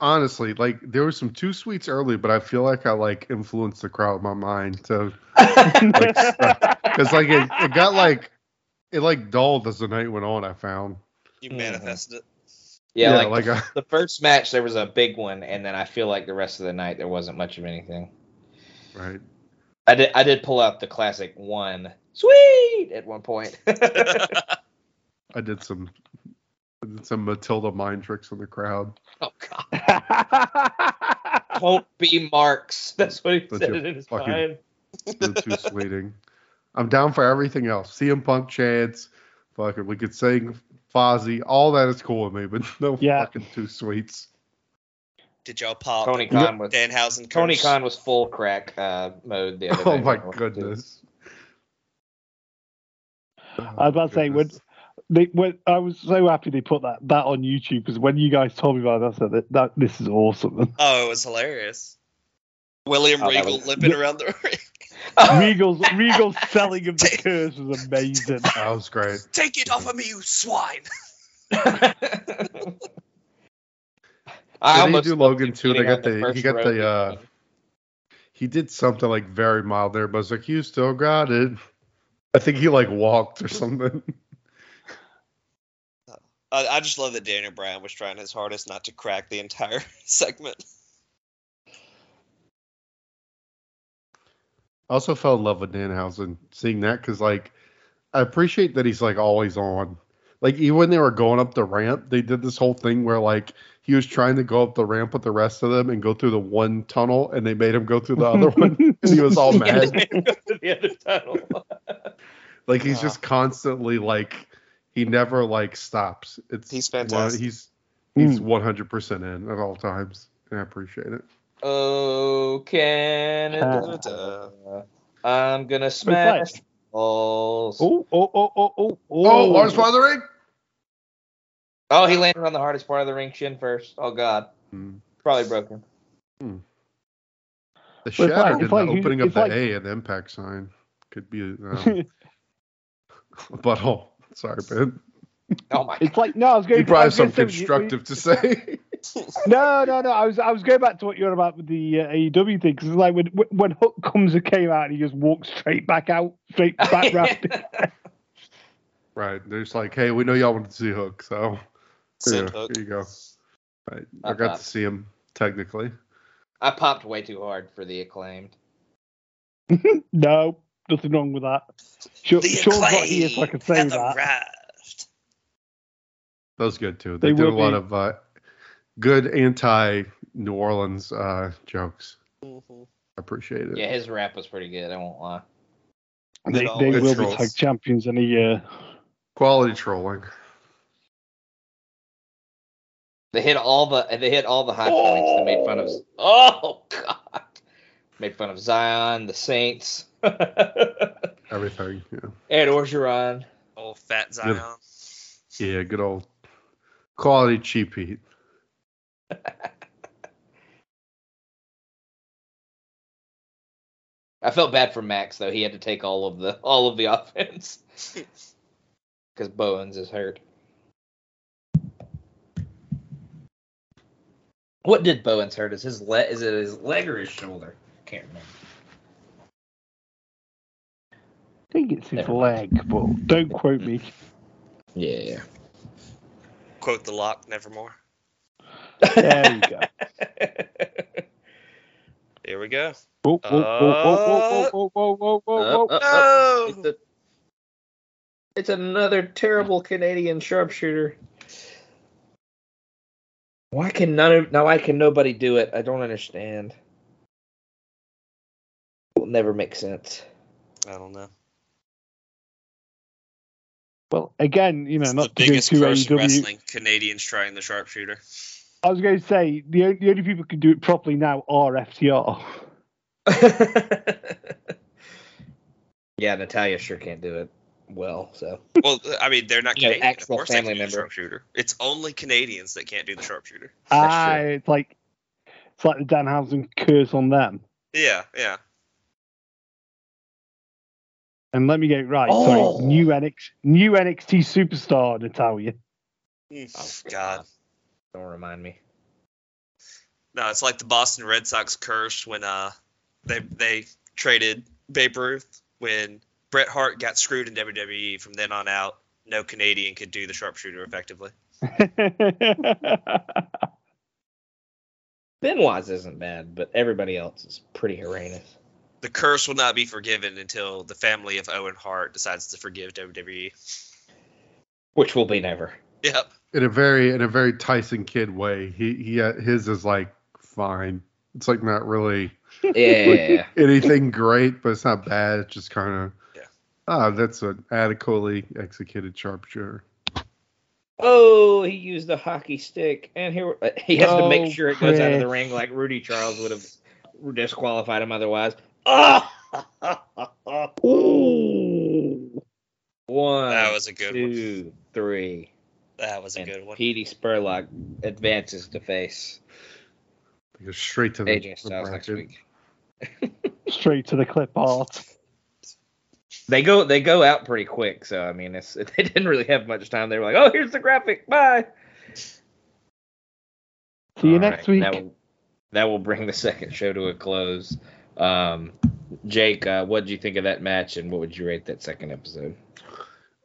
honestly, like there was some two sweets early, but I feel like I like influenced the crowd in my mind. So because [laughs] like it, it got like it like dulled as the night went on. I found. You manifested it. yeah, yeah, like, like the, a- the first match there was a big one, and then I feel like the rest of the night there wasn't much of anything. Right. I did I did pull out the classic one sweet at one point. [laughs] [laughs] I did some I did some Matilda mind tricks in the crowd. oh god. [laughs] Won't be marks. That's what he Bunch said in his fucking- mind. The two [laughs] sweeting. I'm down for everything else. CM Punk chants. Fucking, we could sing Fozzy. All that is cool with me, but [laughs] no Yeah. fucking two sweets. Did y'all pop Tony Khan was Danhausen? Tony curse? Khan was full crack uh, mode the other day. Oh my goodness. I was about to say when, they, when I was so happy they put that that on YouTube because when you guys told me about it, I said that, that this is awesome. [laughs] Oh, it was hilarious. William Oh, that Regal was- limping [laughs] around the ring. [laughs] Regal's Regal's selling of the curse was amazing. That was great. Take it off of me, you swine! I Did he almost do Logan too? They got on the, he got the uh he did something like very mild there, but it's like you still got it. I think he like walked or something. I, I just love that Daniel Bryan was trying his hardest not to crack the entire [laughs] segment. I also fell in love with Danhausen seeing that because like I appreciate that he's like always on. Like even when they were going up the ramp, they did this whole thing where like he was trying to go up the ramp with the rest of them and go through the one tunnel, and they made him go through the other [laughs] one, and he was all [laughs] mad. the other tunnel. Like he's Uh. just constantly like he never like stops. It's He's one- fantastic. he's he's one hundred percent in at all times, and I appreciate it. Oh, Canada. I'm gonna smash balls. Oh, oh, oh, oh, oh, Oh, hardest part of the ring. Oh, he landed on the hardest part of the ring, shin first. Oh God, Hmm. probably broken. The Well, it's shattered like- in it's the like- opening of it's the like- A and the impact sign could be um, [laughs] a butthole. Sorry, Ben. Oh my. It's like no, I was going. You probably have something to say- constructive to [laughs] say. No, no, no. I was I was going back to what you were about with the uh, AEW thing because it's like when when Hook comes and came out, and he just walks straight back out, straight [laughs] back round. [laughs] right. They're just like, hey, we know y'all wanted to see Hook, so here, Send you- hook. here you go. Right. I got to see him technically. I popped way too hard for the acclaimed. no, nothing wrong with that. Sean, The Sean's not here, so I can say that. arrived. That was good too. They, They did a lot be. of uh, good anti New Orleans uh, jokes. Mhm. I appreciate it. Yeah, his rap was pretty good. I won't lie. They, they will trolls. be tag champions in a year. Quality trolling. They hit all the they hit all the high points. They made fun of. Oh God. Made fun of Zion, the Saints, [laughs] Everything. Yeah. Ed Orgeron. Old fat Zion. Yeah. Good old quality cheap heat. [laughs] I felt bad for Max though. He had to take all of the all of the [laughs] offense because Bowens is hurt. What did Bowens hurt? Is his leg? Is it his leg or his shoulder? can't remember. I think it's his leg, but don't quote me. Yeah. Quote the lock, nevermore. There you go. [laughs] There we go. Whoa, it's, it's another terrible Canadian sharpshooter. Why can none of, now? Why can nobody do it? I don't understand. It will never make sense. I don't know. Well, again, you know, It's not the to go biggest to curse AEW. wrestling. Canadians trying the sharpshooter. I was going to say the, the only people who can do it properly now are FTR. [laughs] yeah, Natalya sure can't do it well. So Well, I mean, they're not You know, Canadian. of actual course family can do the member. sharpshooter. It's only Canadians that can't do the sharpshooter. Ah, it's like it's like the Danhausen curse on them. Yeah, yeah. And let me get it right. Oh. Sorry, new NXT, new NXT superstar Natalya. Oh, God. don't remind me. No, it's like the Boston Red Sox curse when uh they they traded Babe Ruth when Bret Hart got screwed in WWE. From then on out, no Canadian could do the sharpshooter effectively. [laughs] Benoit's isn't bad, but everybody else is pretty horrendous. The curse will not be forgiven until the family of Owen Hart decides to forgive WWE. Which will be never. Yep. In a very in a very Tyson Kidd way. He he uh, his is like fine. It's like not really [laughs] Yeah. anything great, but it's not bad. It's just kind of Yeah. ah, that's an adequately executed sharpshooter. Oh, he used a hockey stick, and here uh, he has to Oh, make sure it goes out of the ring like Rudy Charles would have disqualified him otherwise. [laughs] Ooh. One, That was a good one. two, three, That was a and good one. Petey Spurlock advances to face It goes straight to the, AJ Styles next week. [laughs] Straight to the clip art. They go they go out pretty quick, so I mean, it's [laughs] they didn't really have much time. They were like, "Oh, here's the graphic, bye." See you All next right, week. That will, that will bring the second show to a close. Um, Jake, uh, what did you think of that match, and what would you rate that second episode?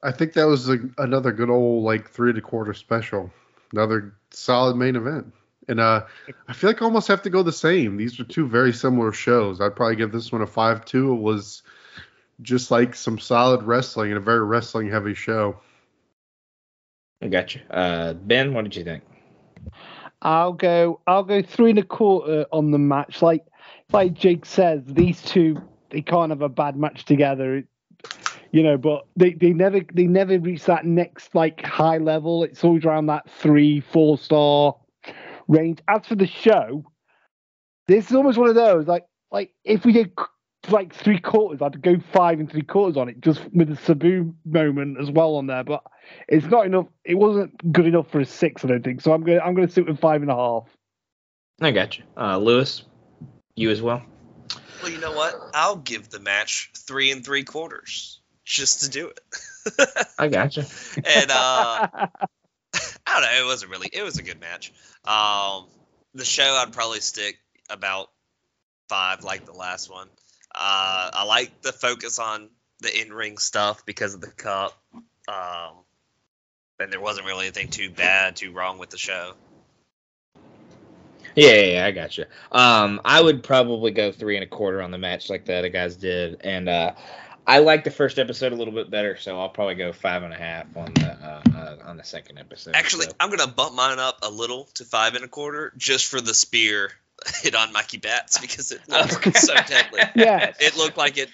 I think that was a, another good old like three and a quarter special. Another solid main event. And uh, I feel like I almost have to go the same. These are two very similar shows. I'd probably give this one a five two. It was just like some solid wrestling and a very wrestling heavy show. I got you. Uh, ben, what did you think? I'll go. I'll go three and a quarter on the match. Like, like Jake says, these two they can't have a bad match together. You know, but they, they never they never reach that next like high level. It's always around that three four star range. As for the show, this is almost one of those like like if we did like three quarters. I'd go five and three quarters on it, just with the Sabu moment as well on there. But it's not enough. It wasn't good enough for a six, I don't think. So I'm to I'm to sit with five and a half. I got you. Uh, Lewis, you as well. Well, you know what? I'll give the match three and three quarters just to do it. I gotcha. [laughs] and uh, I don't know. It wasn't really. It was a good match. Um, the show I'd probably stick about five, like the last one. Uh, I like the focus on the in-ring stuff because of the cup. Um, and there wasn't really anything too bad, too wrong with the show. Yeah, yeah, I got you. Um, I would probably go three and a quarter on the match like the other guys did, and uh, I like the first episode a little bit better, so I'll probably go five and a half on the uh, uh, on the second episode. Actually, so. I'm gonna bump mine up a little to five and a quarter just for the spear [laughs] hit on Mikey Batts [laughs] because it looked so deadly. [laughs] Yeah. It looked like it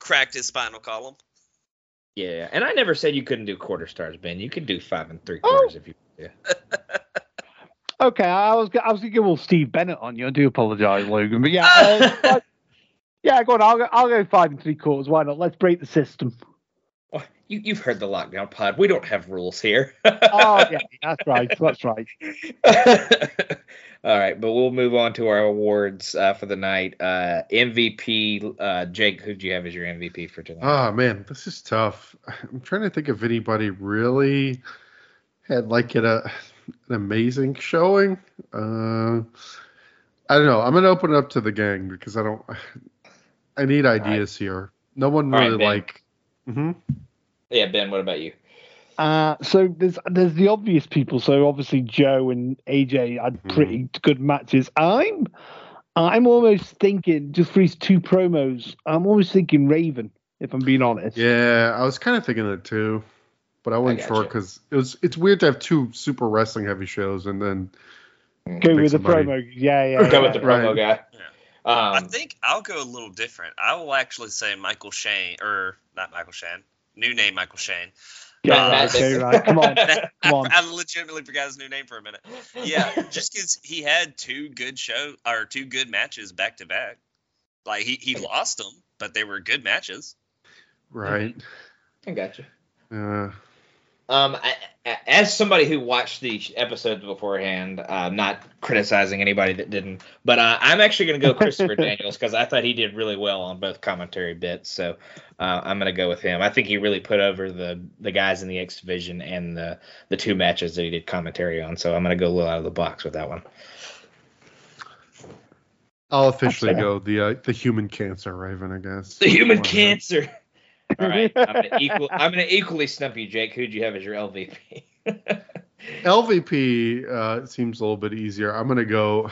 cracked his spinal column. Yeah, and I never said you couldn't do quarter stars, Ben. You could do five and three quarters if you. Yeah. Okay, I was I was going to give with Steve Bennett on you. I do apologise, Logan, but yeah, uh, [laughs] five- yeah, go on. I'll go. I'll go five and three quarters. Why not? Let's break the system. You, you've heard the lockdown pod. We don't have rules here. Oh yeah, [laughs] that's right. That's right. [laughs] All right, but we'll move on to our awards uh, for the night. Uh, MVP, uh, Jake, who do you have as your MVP for tonight? Oh man, this is tough. I'm trying to think of anybody really had like an, a, an amazing showing. Uh, I don't know. I'm gonna open it up to the gang because I don't. I need ideas here. No one All right, really Ben. like. hmm yeah, Ben, what about you? Uh, so there's there's the obvious people. So obviously Joe and AJ had Mhm. pretty good matches. I'm I'm almost thinking just for his two promos. I'm almost thinking Raven, if I'm being honest. Yeah, I was kind of thinking that too, but I wasn't sure because it was. It's weird to have two super wrestling heavy shows and then Go Pick with the promo. Yeah, yeah. Go yeah. with the promo Right. guy. I Um, think I'll go a little different. I will actually say Michael Shane, or not Michael Shane, new name Michael Shane. Yeah, Matt right, okay, right. Come on. I, [laughs] Come on. I legitimately forgot his new name for a minute. Yeah, just because he had two good show or two good matches back to back. Like he, he lost them, but they were good matches. right. I got you. Uh, Um, I, I- as somebody who watched the episodes beforehand, uh, not criticizing anybody that didn't, but uh, I'm actually going to go Christopher [laughs] Daniels because I thought he did really well on both commentary bits. So uh, I'm going to go with him. I think he really put over the the guys in the X division and the the two matches that he did commentary on. So I'm going to go a little out of the box with that one. I'll officially go the uh, the human cancer Raven, I guess. The human cancer. All right, [laughs] I'm gonna, equal, I'm gonna equally stump you, Jake. Who'd you have as your LVP? LVP [laughs] uh, seems a little bit easier. I'm gonna go.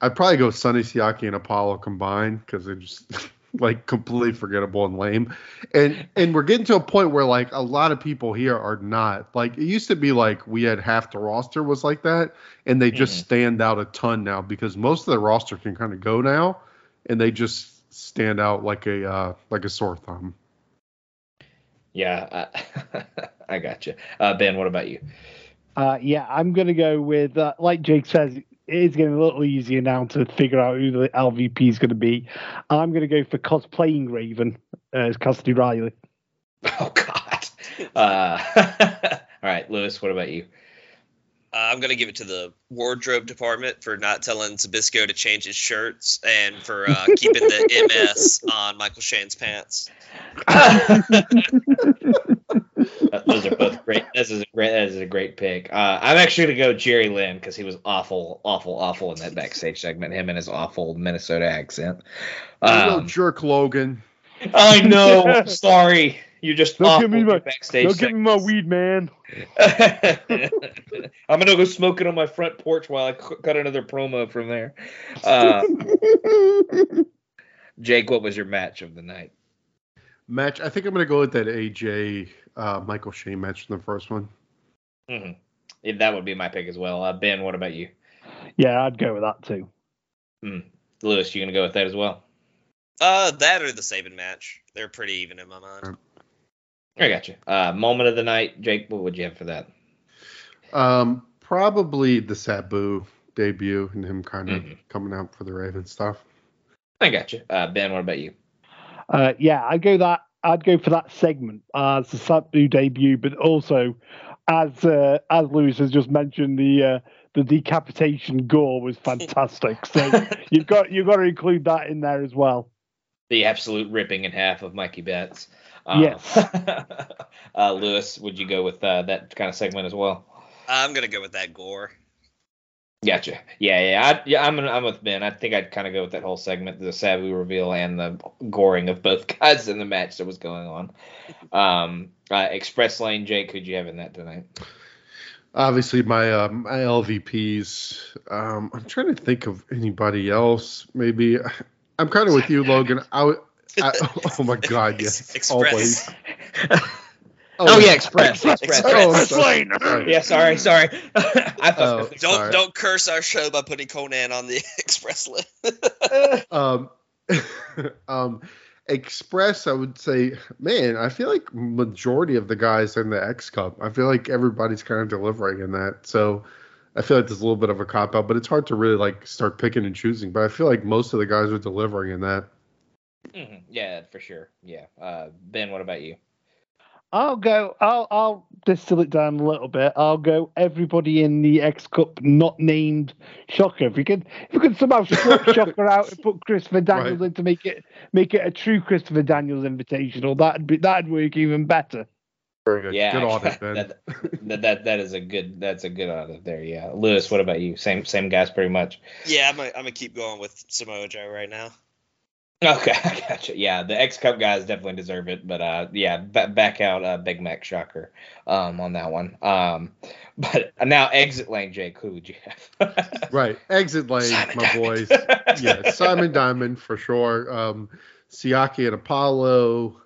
I'd probably go Sonny Siaki and Apollo combined because they're just [laughs] like completely forgettable and lame. And and we're getting to a point where like a lot of people here are not like it used to be like we had half the roster was like that, and they just Mhm. stand out a ton now because most of the roster can kind of go now, and they just stand out like a uh, like a sore thumb. Yeah, uh, I [laughs] got you. Uh, ben, what about you? Uh, yeah, I'm going to go with, uh, like Jake says, it is getting a little easier now to figure out who the LVP is going to be. I'm going to go for cosplaying Raven uh, as Cassidy Riley. [laughs] Oh God. Uh, [laughs] all right, Lewis. What about you? Uh, I'm gonna give it to the wardrobe department for not telling Zbyszko to change his shirts and for uh, keeping the [laughs] MS on Michael Shane's pants. Those are both great. This is a great. That is a great pick. Uh, I'm actually gonna go Jerry Lynn because he was awful, awful, awful in that backstage segment. Him and his awful Minnesota accent. There Um, jerk Logan. I know. [laughs] Sorry. You just Don't give me my- backstage. Don't give me my weed, man. [laughs] I'm gonna go smoking on my front porch while I cut another promo from there. Uh, [laughs] Jake, what was your match of the night? Match. I think I'm gonna go with that AJ uh, Michael Shane match from the first one. Mhm. Yeah, that would be my pick as well. Uh, ben, what about you? Yeah, I'd go with that too. Lewis, you gonna go with that as well? Uh, that or the Sabin match. They're pretty even in my mind. I got you. Uh, moment of the night, Jake. What would you have for that? Um, probably the Sabu debut and him kind of Mhm. coming out for the Raven stuff. I got you. Uh, ben, what about you? Uh, yeah, I'd go that. I'd go for that segment as the Sabu debut, but also as uh, as Lewis has just mentioned, the uh, the decapitation gore was [laughs] fantastic. So you've got you've got to include that in there as well. The absolute ripping in half of Mikey Batts. Um, Yes. [laughs] uh, Lewis, would you go with uh, that kind of segment as well? I'm gonna go with that gore. Gotcha. Yeah, yeah, I, yeah. I'm I'm with Ben. I think I'd kind of go with that whole segment, the Sabu reveal and the goring of both [laughs] guys in the match that was going on. Um, uh, Express Lane, Jake, who'd you have in that tonight? Obviously, my uh, my LVPs. Um, I'm trying to think of anybody else. Maybe I'm kind of with you, Logan. I, would- I [laughs] [laughs] oh my God, yes, Express. always. Oh, yeah, Express. Express. Express. Oh, I'm Express sorry. Lane. Sorry. Yeah, sorry, sorry. [laughs] I thought. Oh, Don't sorry. don't curse our show by putting Konnan on the express list. um, um, Express, I would say, man, I feel like majority of the guys in the X Cup, I feel like everybody's kind of delivering in that. So I feel like there's a little bit of a cop out, but it's hard to really like start picking and choosing. But I feel like most of the guys are delivering in that. Mhm, Yeah, for sure. Yeah. Uh, ben, what about you? I'll go. I'll I'll distill it down a little bit. I'll go. Everybody in the X Cup not named Shocker. If we could, if you could somehow swap [laughs] Shocker out and put Christopher Daniels Right. in to make it make it a true Christopher Daniels Invitational, that'd be that'd work even better. Very good. Yeah, good audit, [laughs] Ben. that, that that that is a good that's a good audit there. Yeah, Lewis, what about you? Same same guys, pretty much. yeah, I'm gonna, I'm gonna keep going with Samoa Joe right now. Okay, [laughs] I gotcha. Yeah, the X Cup guys definitely deserve it, but uh, yeah, ba- back out uh, Big Mac Shocker um on that one. Um, [laughs] but now exit lane, Jake. Who would you have? [laughs] Right. Exit lane, Simon my Diamond. boys. yeah, Simon Diamond for sure. Um, Siaki and Apollo.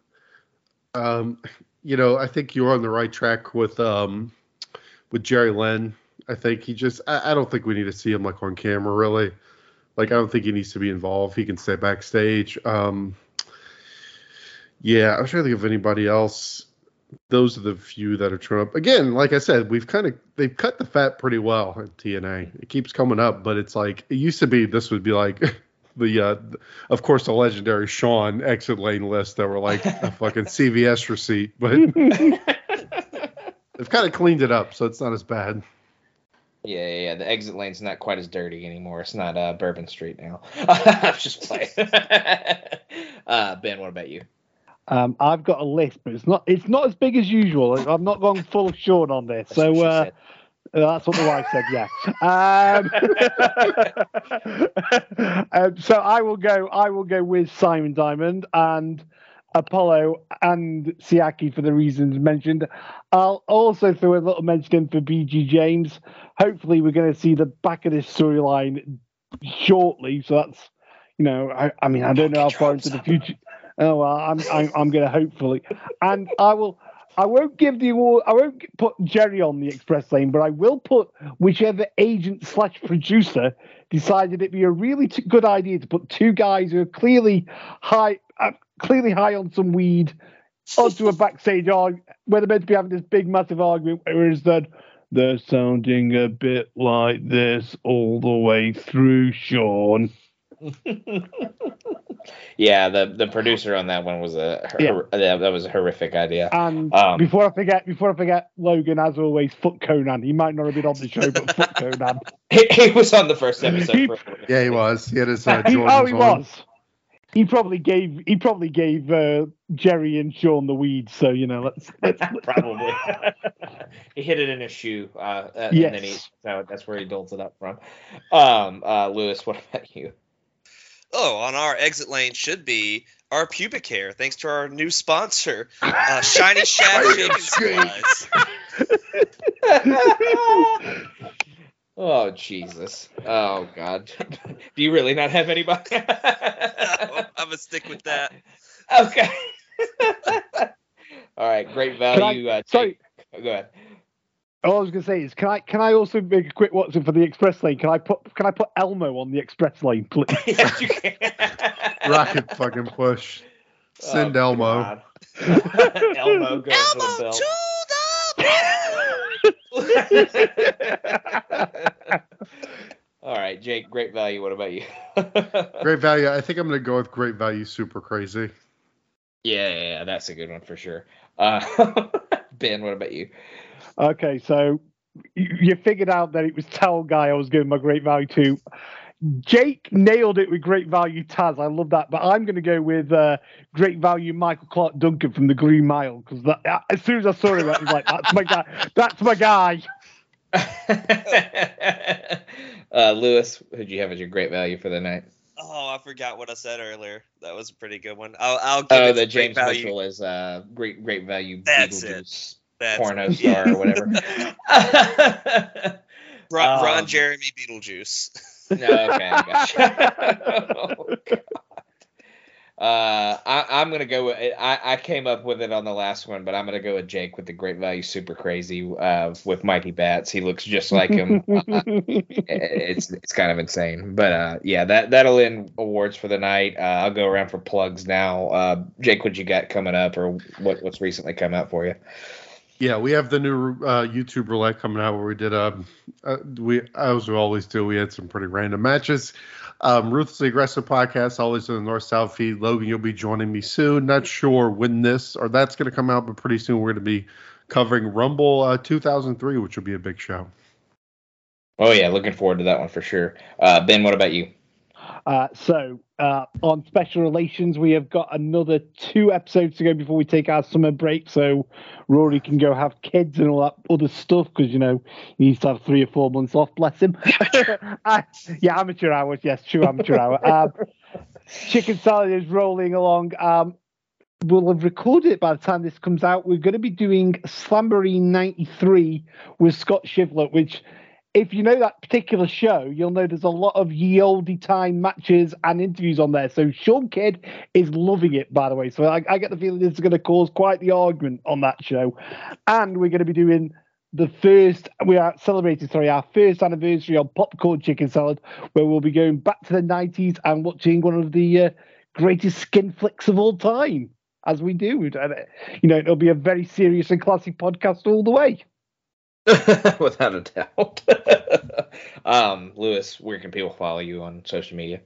Um, you know, I think you're on the right track with um, with Jerry Lynn. I think he just. I, I don't think we need to see him like on camera really. Like I don't think he needs to be involved. He can stay backstage. Um, yeah, I'm trying to think of anybody else. Those are the few that are turned up. Again, like I said, we've kind of they've cut the fat pretty well at TNA. It keeps coming up, but it's like it used to be. This would be like [laughs] the, uh, of course, the legendary Sean exit lane list that were like a fucking CVS receipt, but [laughs] [laughs] they've kind of cleaned it up, so it's not as bad. Yeah, yeah, yeah. The exit lane's not quite as dirty anymore. It's not uh, Bourbon Street now. [laughs] I'm just playing. [laughs] uh, ben, what about you? Um, I've got a list, but it's not it's not as big as usual. I've not gone full Sean on this, That's what so uh, said. that's what the wife said. Yeah. Um, [laughs] um, so I will go. I will go with Simon Diamond and Apollo and Siaki for the reasons mentioned. I'll also throw a little mention in for BG James. Hopefully, we're going to see the back of this storyline shortly. So that's you know, I, I mean, I don't know how far into the future. Oh well, I'm I'm, I'm going to hopefully, and I will. I won't give the award. I won't put Jerry on the express lane, but I will put whichever agent slash producer decided it'd be a really t- good idea to put two guys who are clearly high, uh, clearly high on some weed, onto a backstage argument where they're meant to be having this big, massive argument, whereas then they're sounding a bit like this all the way through, Sean. [laughs] yeah, the the producer on that one was a hor- Yeah. that, that was a horrific idea. And Um, before I forget, before I forget, Logan, as always, fuck Konnan. He might not have been on the show, but fuck [laughs] Konnan. He, he was on the first episode. He- for- Yeah, he was. He had his uh, [laughs] He- oh, he on. was. He probably gave he probably gave uh, Jerry and Sean the weed. So you know, let's, let's [laughs] Probably. he hit it in his shoe, uh, uh, and then he so that's where he doled it up from. Um, uh, Lewis, what about you? Oh, on our exit lane should be our pubic hair, thanks to our new sponsor, uh, Shiny [laughs] Shaft Shaving Supplies. [laughs] oh Jesus! Oh God! [laughs] Do you really not have anybody? [laughs] I'm gonna stick with that. okay. [laughs] All right, great value. uh, sorry. take- Go ahead. All I was gonna say is, can I can I also make a quick Watson for the express lane? Can I put can I put Elmo on the express lane, please? yes, you can. Rocket fucking push. Send Oh, Elmo. Elmo goes for the belt. [laughs] All right, Jake, great value. What about you? [laughs] Great value. I think I'm gonna go with great value. Super crazy. Yeah, yeah, yeah, that's a good one for sure. Uh, [laughs] ben, what about you? Okay, so you, you figured out that it was Towel Guy I was giving my great value to. Jake nailed it with great value Taz. I love that. But I'm going to go with uh, great value Michael Clarke Duncan from the Green Mile because as soon as I saw him, I was like, that's my guy. That's my guy. [laughs] uh, Lewis, who'd you have as your great value for the night? Oh, I forgot what I said earlier. That was a pretty good one. I'll, I'll give Oh, it the James value. Mitchell is uh, great, great value That's Beetlejuice That's porno it. star or whatever. [laughs] Ron, Ron Um, Jeremy Beetlejuice. No, okay, I gotcha. [laughs] Oh, God. Uh, I, I'm gonna go with. I, I came up with it on the last one, but I'm gonna go with Jake with the great value, super crazy. Uh, with Mikey Batts, he looks just like him. [laughs] Uh, it's it's kind of insane, but uh, yeah, that that'll end awards for the night. Uh, I'll go around for plugs now. Uh, Jake, what you got coming up, or what what's recently come out for you? Yeah, we have the new uh, YouTube roulette coming out where we did um uh, we as we always do. We had some pretty random matches. Um, Ruthlessly Aggressive podcast always in the North South feed. Logan, you'll be joining me soon. Not sure when this or that's going to come out, but pretty soon we're going to be covering Rumble uh, 2003, which will be a big show. Oh yeah, looking forward to that one for sure. Uh, ben, what about you? Uh, so, uh, on special relations, we have got another two episodes to go before we take our summer break. So, Rory can go have kids and all that other stuff because, you know, he needs to have three or four months off, bless him. [laughs] [laughs] uh, yeah, amateur hours. Yes, true amateur hour. Um, chicken salad is rolling along. Um, we'll have recorded it by the time this comes out. We're going to be doing Slamboree 93 with Scott Shivler, which if you know that particular show, you'll know there's a lot of ye olde time matches and interviews on there. So Sean Kidd is loving it, by the way. So I, I get the feeling this is going to cause quite the argument on that show. And we're going to be doing the first, we are celebrating, sorry, our first anniversary on Popcorn Chicken Salad, where we'll be going back to the 90s and watching one of the uh, greatest skin flicks of all time, as we do. Uh, you know, it'll be a very serious and classic podcast all the way. [laughs] Without a doubt. [laughs] um, Lewis, where can people follow you on social media?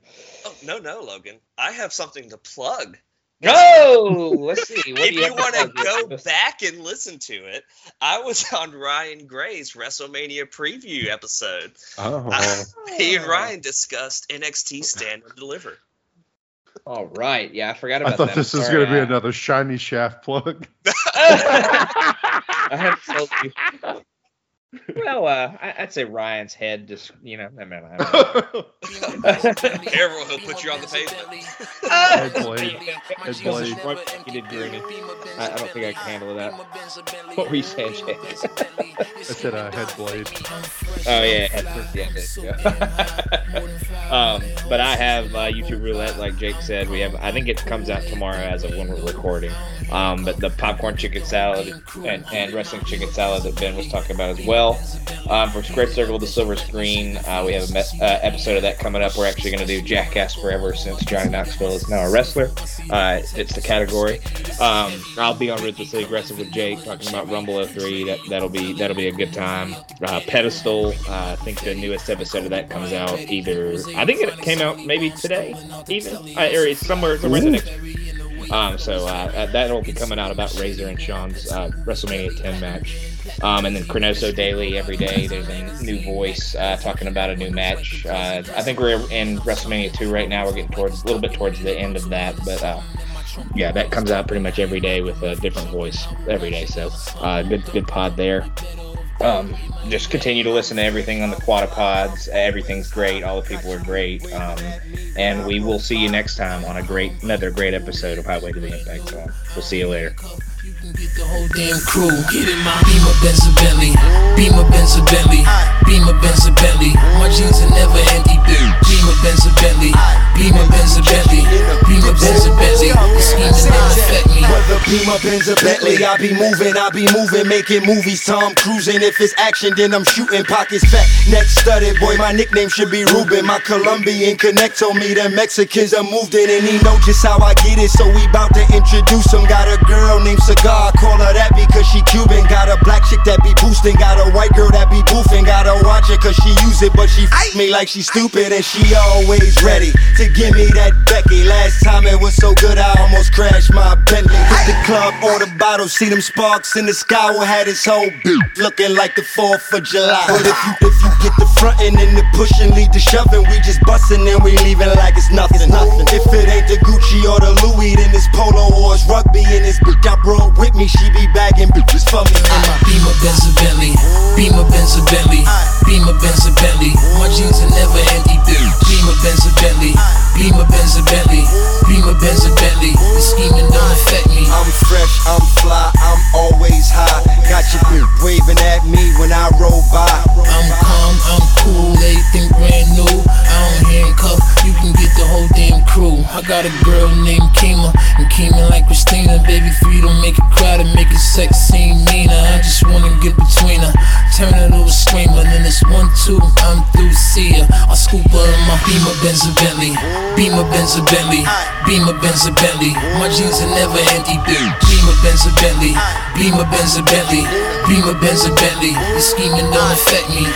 Oh, no, no, Logan. I have something to plug. Go! Let's see. What if do you, you want to go back and listen to it, I was [laughs] on Ryan Gray's WrestleMania preview episode. Oh, He and Ryan discussed NXT Stand and Deliver. All right. Yeah, I forgot about I thought that. this I'm was going to be another shiny shaft plug. I had told you. Well, uh, I, I'd say Ryan's head just, you know, I mean, I don't know. [laughs] Careful, he'll put you on the pavement. Head blade. Head blade. What you did, Greeny. I, I don't think I can handle that. What were you saying, Jake? I said uh, head blade. Oh yeah, head- yeah, there you [laughs] um, but I have uh, YouTube Roulette, like Jake said. We have. I think it comes out tomorrow as of when we're recording. Um, but the popcorn chicken salad and, and wrestling chicken salad that Ben was talking about as well. Um, from Square Circle to Silver Screen, uh, we have an uh, episode of that coming up. We're actually going to do Jackass Forever since Johnny Knoxville is now a wrestler. Uh, it's the category. Um, I'll be on Ruthlessly Aggressive with Jake talking about Rumble 03. That that'll be that'll be a good time. Uh, Pedestal. Uh, I think the newest episode of that comes out either. I think it came out maybe today, even uh, or it's somewhere somewhere in the next. Um, so uh, that'll be coming out about Razor and Sean's uh, WrestleMania 10 match. Um, and then Chronoso Daily every day. There's a new voice uh, talking about a new match. Uh, I think we're in WrestleMania 2 right now. We're getting towards a little bit towards the end of that, but uh, yeah, that comes out pretty much every day with a different voice every day. So uh, good good pod there. Um, just continue to listen to everything on the Quadapods. Everything's great. All the people are great. Um, and we will see you next time on a great, another great episode of Highway to the Impact. We'll see you later. You can get the whole damn crew. Get in my Beamer Benz Bentley. Beamer Benz Bentley. Beamer Benz Bentley. My jeans are never empty. Beamer Benz Bentley. Beamer Benz Bentley. Beamer Benz Bentley. The schemes never affect me. Whether Beamer, Benz, or Bentley, I be moving, I be moving, making movies. Tom cruising. If it's action, then I'm shooting. Pockets fat, neck studded. Boy, my nickname should be Ruben. My Colombian connect told me the Mexicans are moved in, and he know just how I get it. So we bout to introduce him. Got a girl named Cigar, call her that because she Cuban. Got a black chick that be boosting, got a white girl that be goofing, gotta watch it cause she use it, but she f me like she stupid and she always ready to give me that Becky. Last time it was so good, I almost crashed my Bentley. Hit the club, order bottles, see them sparks in the sky. We had his whole beat looking like the 4th of July. But if you if you get the frontin' and the pushing, lead the shoving, we just bustin' and we leaving like it's nothing. nothing. If it ain't the Gucci or the Louis, then it's polo or it's rugby and this bitch I brought with me. She be bagging bitches for me. Beamer Benz Bentley, Beamer Benz Bentley, Beamer Benz a Bentley. My jeans are never empty. Beamer Benz a Bentley, Beamer Benz a Bentley, Beamer Benz a Bentley. The scheming don't affect me. I'm fresh, I'm fly, I'm always high. Got your bitch waving at me when I roll by. I'm calm, I'm cool, everything brand new. I don't handcuff, you can get the whole damn crew. I got a girl named Kima, and Kima like Christina. Baby, three don't make it crowded, make it sex seem meaner. I just wanna get between her, turn her to a screamer. Then it's one, two, I'm through, see her. I scoop her in my Beamer Benz a Bentley, Beamer Benz a Bentley, Beamer Benz a Bentley. My jeans are never empty, Beamer Benz a Bentley, Beamer Benz a Bentley, Beamer Benz a Bentley. The scheming don't affect me.